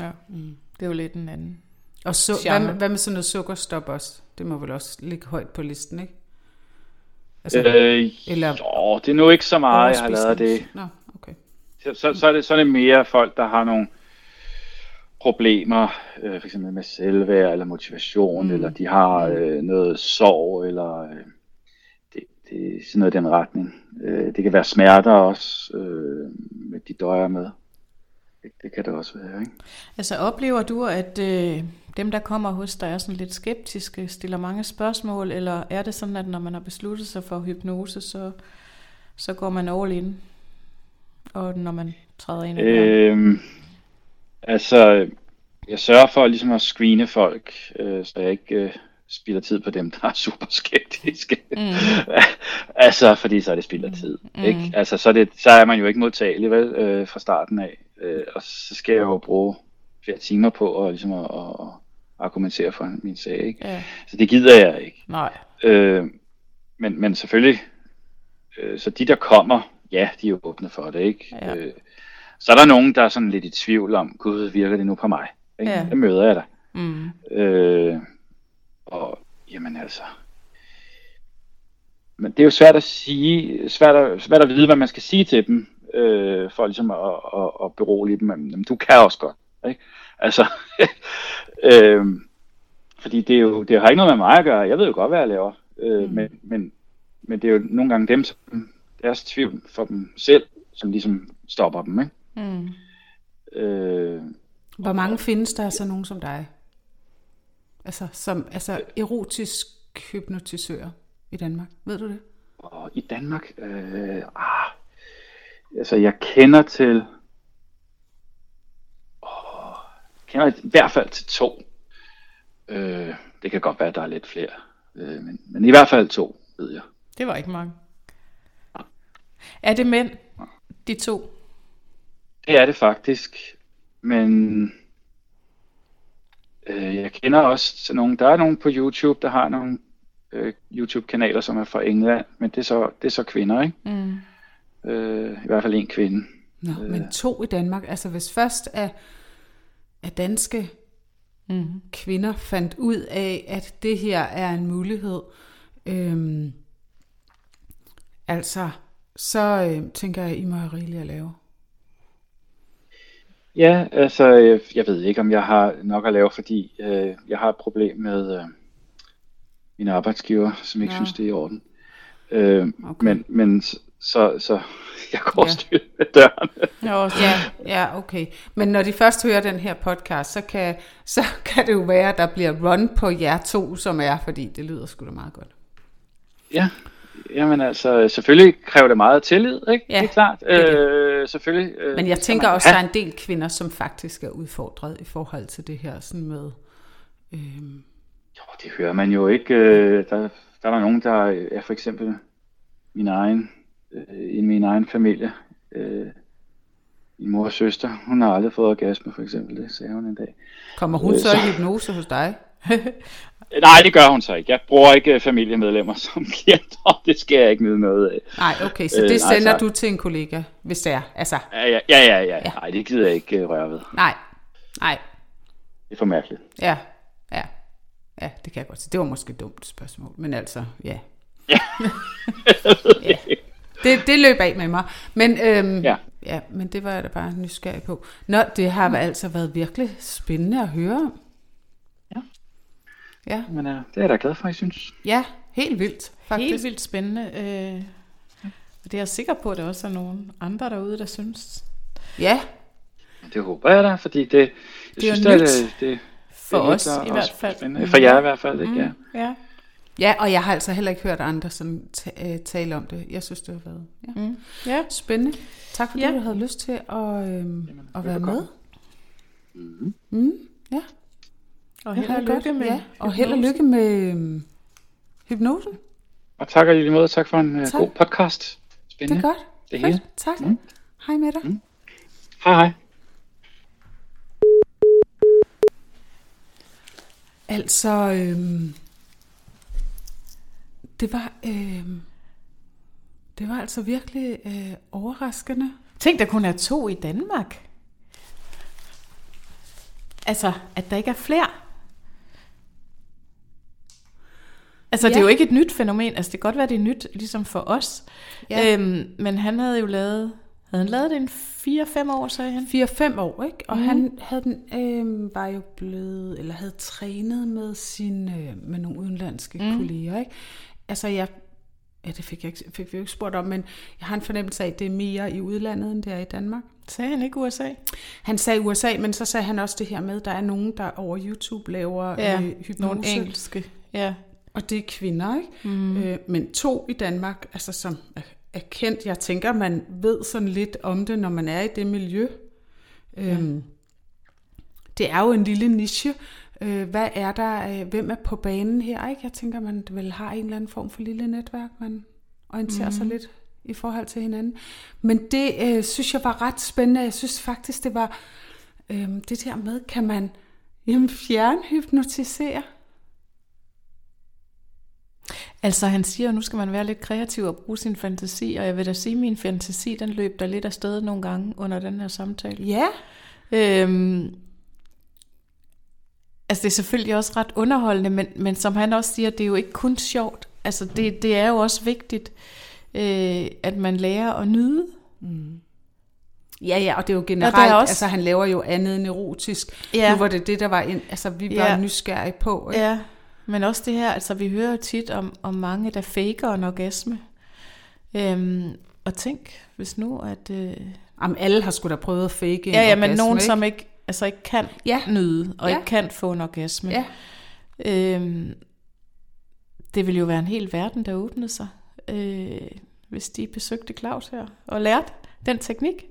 Ja, mm. det er jo lidt en anden Og så, hvad, med, hvad med sådan noget sukkerstop også? Det må vel også ligge højt på listen, ikke? Altså, øh, eller jo, det er nu ikke så meget, jeg har lavet det. Nå, okay. Så, så, så, er det, så er det mere folk, der har nogle problemer, øh, for eksempel med selvværd eller motivation, mm. eller de har mm. øh, noget sorg, eller øh, det, det sådan noget i den retning. Øh, det kan være smerter også, øh, med de døjer med. Det, det kan det også være, ikke? Altså oplever du, at øh, dem, der kommer hos dig, er sådan lidt skeptiske, stiller mange spørgsmål, eller er det sådan, at når man har besluttet sig for hypnose, så, så går man all in, og når man træder ind? Øhm, altså, jeg sørger for ligesom at screene folk, øh, så jeg ikke øh, spilder tid på dem, der er super skeptiske. Mm. altså, fordi så er det spilder tid. Mm. Ikke? Altså, så er, det, så er man jo ikke modtagelig vel, øh, fra starten af. Øh, og så skal jeg jo bruge flere timer på at, ligesom at, at, argumentere for min sag. Ikke? Ja. Så det gider jeg ikke. Nej. Øh, men, men selvfølgelig, øh, så de der kommer, ja, de er jo åbne for det. ikke. Ja. Øh, så er der nogen, der er sådan lidt i tvivl om, gud, virker det nu på mig? Ikke? Ja. Det møder jeg da. Mm. Øh, og jamen altså, men det er jo svært at sige, svært at, svært at vide, hvad man skal sige til dem, øh, for ligesom at, at, at berolige dem. Men du kan også godt. Ikke? Altså, øh, fordi det, er jo, det har ikke noget med mig at gøre. Jeg ved jo godt, hvad jeg laver. Øh, mm. men, men, men det er jo nogle gange dem, som deres tvivl for dem selv, som ligesom stopper dem. Ikke? Mm. Øh, Hvor mange og, findes der så nogen som dig? Altså, som, altså erotisk hypnotisør i Danmark. Ved du det? Og i Danmark? Øh, ah, altså, jeg kender til kender i hvert fald til to. Øh, det kan godt være, at der er lidt flere. Øh, men, men i hvert fald to, ved jeg. Det var ikke mange. Er det mænd, de to? Det er det faktisk. Men øh, jeg kender også til nogen. Der er nogen på YouTube, der har nogle øh, YouTube-kanaler, som er fra England. Men det er så, det er så kvinder, ikke? Mm. Øh, I hvert fald en kvinde. Nå, øh. men to i Danmark. Altså hvis først er at danske mm. kvinder fandt ud af, at det her er en mulighed. Øhm, altså, så øh, tænker jeg, I må have rigeligt at lave. Ja, altså, jeg, jeg ved ikke, om jeg har nok at lave, fordi øh, jeg har et problem med øh, mine arbejdsgiver, som ikke ja. synes, det er i orden. Øh, okay. Men, men så, så jeg går ja. styr med døren. ja, ja, okay. Men når de først hører den her podcast, så kan, så kan det jo være, at der bliver run på jer to, som er, fordi det lyder sgu da meget godt. Ja, jamen altså, selvfølgelig kræver det meget tillid, ikke? Ja, det er klart. Det er det. Øh, selvfølgelig. Øh, Men jeg tænker også, at der er en del kvinder, som faktisk er udfordret i forhold til det her sådan med... Øh... Jo, det hører man jo ikke. Øh, der, der er nogen, der er for eksempel min egen øh, i min egen familie. Øh, min mor og søster, hun har aldrig fået orgasme for eksempel, det sagde hun en dag. Kommer hun øh, så i hypnose hos dig? Nej, det gør hun så ikke. Jeg bruger ikke øh, familiemedlemmer som klienter, det skal jeg ikke nyde noget af. Nej, okay, så det øh, sender altså, du til en kollega, hvis det er, altså? Ja, ja, ja, ja, ja. ja. nej, det gider jeg ikke røre ved. Nej, nej. Det er for mærkeligt. Ja, ja, ja, det kan jeg godt se. Det var måske et dumt spørgsmål, men altså, ja. Ja. ja. Det, det løb af med mig. Men, øhm, ja. ja. men det var jeg da bare nysgerrig på. Nå, det har mm. altså været virkelig spændende at høre om. Ja. Ja. Men uh, det er jeg da glad for, jeg synes. Ja, helt vildt, faktisk. Helt vildt spændende. Øh, og det er jeg sikker på, at der også er nogle andre derude, der synes. Ja, Det håber jeg da, fordi det, jeg Det er jo synes, det, nyt. det, det, For det er os i hvert fald. spændende. For jer i hvert fald, ikke? Mm, ja. ja, og jeg har altså heller ikke hørt andre sådan øh, tale om det. Jeg synes, det har været ja. Mm. ja. spændende. Tak fordi Ja. du havde lyst til at, øhm, at være med. velbekomme. Mm, ja, Og ja, held og det lykke med ja. Og held og hypnosen. lykke med øhm, hypnosen. Og tak og i lige måde. Tak for en uh, Tak. god podcast. Det Spændende. er godt. Det Fedt. hele. Tak. Mm. Hej med dig. Hej hej. Altså, øhm, det var, øhm, det var altså virkelig øh, overraskende. Tænk, der kun er to i Danmark. Altså, at der ikke er flere. Altså, ja. det er jo ikke et nyt fænomen. Altså, det kan godt være, det er nyt, ligesom for os. Ja. Øhm, men han havde jo lavet... Havde han lavet det en 4-5 år, sagde han? 4-5 år, ikke? Og mm. han havde den, øh, var jo blevet, eller havde trænet med sine, øh, med nogle udenlandske mm. kolleger, ikke? Altså jeg, ja det fik, jeg ikke, fik vi jo ikke spurgt om, men jeg har en fornemmelse af, at det er mere i udlandet, end det er i Danmark. Sagde han ikke USA? Han sagde USA, men så sagde han også det her med, der er nogen, der over YouTube laver Ja, øh, hypnose. Nogle engelske. Ja. Og det er kvinder, ikke? Mm. Øh, men to i Danmark, altså som er, kendt. Jeg tænker, man ved sådan lidt om det, når man er i det miljø. Øhm, det er jo en lille niche. Øh, hvad er der, øh, hvem er på banen her, ikke? Jeg tænker, man vel har en eller anden form for lille netværk, man orienterer mm. sig lidt i forhold til hinanden. Men det øh, synes jeg var ret spændende. Jeg synes faktisk, det var øh, det der med, kan man jamen, fjernhypnotisere? Altså han siger, at nu skal man være lidt kreativ og bruge sin fantasi, og jeg vil da sige, at min fantasi, den løb der lidt afsted nogle gange under den her samtale. Ja, Øhm, altså det er selvfølgelig også ret underholdende, men, men som han også siger, det er jo ikke kun sjovt. Altså det, det er jo også vigtigt, øh, at man lærer at nyde. Ja, ja, og det er jo Og generelt, der er også... altså han laver jo andet end erotisk. Ja. Nu var det det, der var, en, altså vi var Ja. nysgerrige på. Ikke? Ja, men også det her, altså vi hører jo tit om, om mange, der faker en orgasme. Øhm, og tænk, hvis nu, at... Øh, Jamen, alle har sgu da prøvet at fake en ja, ja, men orgasme, nogen, ikke? som ikke, altså ikke kan Ja. nyde, og Ja. ikke kan få en orgasme. Ja, Øhm, det ville jo være en hel verden, der åbnede sig, øh, hvis de besøgte Claus her og lærte den teknik.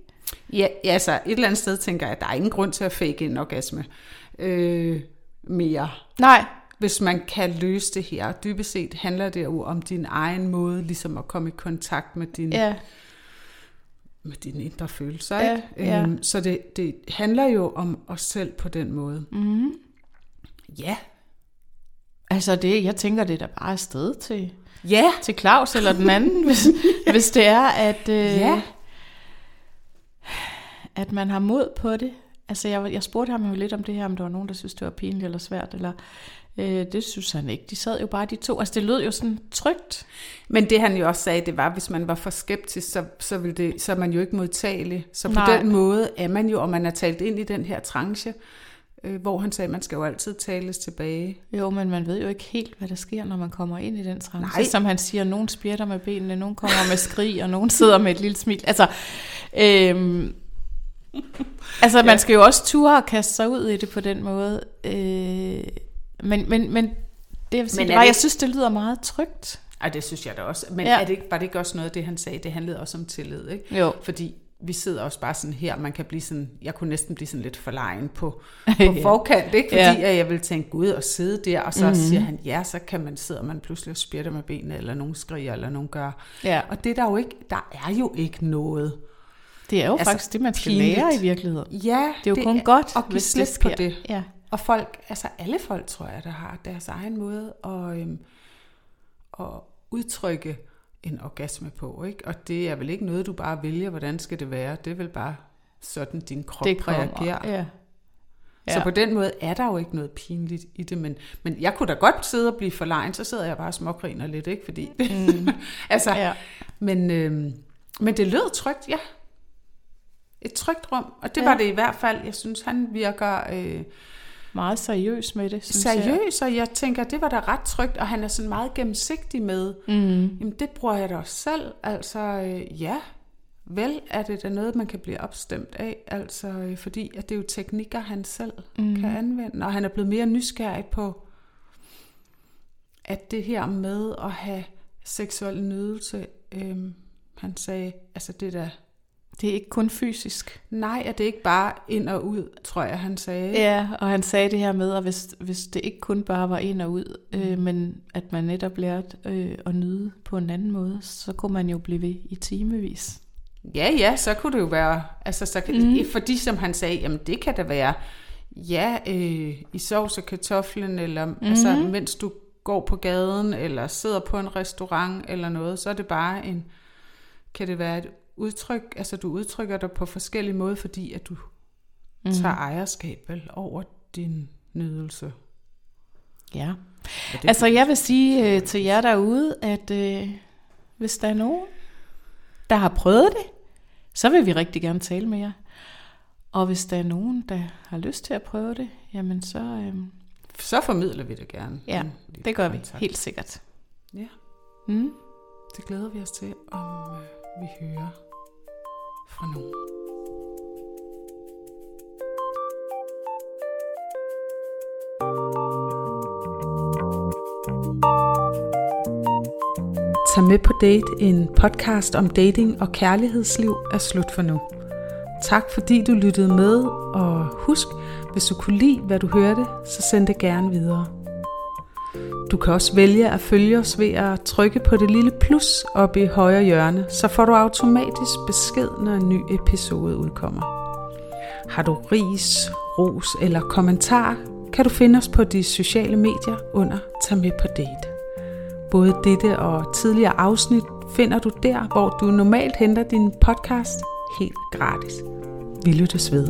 ja, altså et eller andet sted tænker jeg, at der er ingen grund til at fake en orgasme øh, mere. Nej, Hvis man kan løse det her. Dybest set handler det jo om din egen måde, ligesom at komme i kontakt med din, ja, med dine indre følelser. Ja, ikke? ja. Øhm, så det, det handler jo om os selv på den måde. mm, Ja. altså det, jeg tænker, det er da bare afsted til, Ja, til Claus eller den anden, hvis, hvis det er, at, øh, Ja. at man har mod på det. Altså jeg, jeg spurgte ham jo lidt om det her, om der var nogen, der synes, det var pinligt eller svært, eller øh, det synes han ikke. De sad jo bare de to. Altså det lød jo sådan trygt. Men det han jo også sagde, det var, hvis man var for skeptisk, så, så, ville det, så er man jo ikke modtagelig. Så på Nej. den måde er man jo, og man er talt ind i den her tranche, øh, hvor han sagde, at man skal jo altid tales tilbage. Jo, men man ved jo ikke helt, hvad der sker, når man kommer ind i den trance. Nej. Som han siger, nogen spjætter med benene, nogen kommer med skrig, og nogen sidder med et lille smil. Altså, øhm, altså man skal jo også ture og kaste sig ud i det på den måde. Øh, men, men, men det, jeg, vil sige, Men det er var, det jeg synes, det lyder meget trygt. Ej, det synes jeg da også. Men Ja. er det ikke, var det ikke også noget af det, han sagde? Det handlede også om tillid, ikke? Jo. Fordi vi sidder også bare sådan her, man kan blive sådan, jeg kunne næsten blive sådan lidt forlegen på, på Ja. forkant, ikke? Fordi Ja. jeg vil tænke, gud, og sidde der, og så mm-hmm. siger han, ja, så kan man sidde, og man pludselig spjætter med benene, eller nogen skriger, eller nogen gør. Ja. Og det er der jo ikke, der er jo ikke noget. Det er jo altså, faktisk det, man skal pinligt. lære i virkeligheden. Ja, Det er jo det kun godt, at give hvis slip det sker. på det. Ja. Og folk, altså alle folk, tror jeg, der har deres egen måde at, øhm, at udtrykke en orgasme på, ikke? Og det er vel ikke noget, du bare vælger, hvordan skal det være. Det er vel bare sådan, din krop Det kommer. reagerer. Ja. Ja. Så på den måde er der jo ikke noget pinligt i det, men, men jeg kunne da godt sidde og blive forlegen, så sidder jeg bare og smågriner lidt, ikke? Fordi, mm. altså, Ja. men, øhm, men det lød trygt, ja. Et trygt rum, og det ja. var det i hvert fald. Jeg synes, han virker øh, meget seriøs med det, synes seriøs, og jeg tænker, det var da ret trygt, og han er sådan meget gennemsigtig med, Mm. jamen det bruger jeg da også selv, altså øh, ja, vel er det da noget, man kan blive opstemt af, altså øh, fordi at det er jo teknikker, han selv mm. kan anvende, og han er blevet mere nysgerrig på, at det her med at have seksuel nydelse, øh, han sagde, altså det der, Det er ikke kun fysisk. nej, at det ikke bare ind og ud, tror jeg, han sagde. Ja, og han sagde det her med, at hvis, hvis det ikke kun bare var ind og ud, øh, men at man netop lærte øh, at nyde på en anden måde, så kunne man jo blive ved i timevis. Ja, ja, så kunne det jo være, altså så kan, mm. fordi som han sagde, jamen det kan da være, ja, øh, i sovs og kartoflen, eller mm. altså mens du går på gaden, eller sidder på en restaurant, eller noget, så er det bare en, kan det være et udtryk, altså du udtrykker dig på forskellige måder, fordi at du mm. tager ejerskab vel, over din nydelse. Ja. Det, Altså jeg vil sige øh, til jer derude, at øh, hvis der er nogen, der har prøvet det, så vil vi rigtig gerne tale med jer. Og hvis der er nogen, der har lyst til at prøve det, jamen så, øh, så formidler vi det gerne. ja, det gør vi helt sikkert. Ja, Mm. det glæder vi os til, om øh, vi hører fra nogen. Tag med på date, en podcast om dating og kærlighedsliv er slut for nu. Tak fordi du lyttede med, og husk, hvis du kunne lide, hvad du hørte, så send det gerne videre. Du kan også vælge at følge os ved at trykke på det lille plus oppe i højre hjørne, så får du automatisk besked, når en ny episode udkommer. Har du ris, ros eller kommentar, kan du finde os på de sociale medier under Tag med på date. Både dette og tidligere afsnit finder du der, hvor du normalt henter din podcast helt gratis. Vi lyttes ved.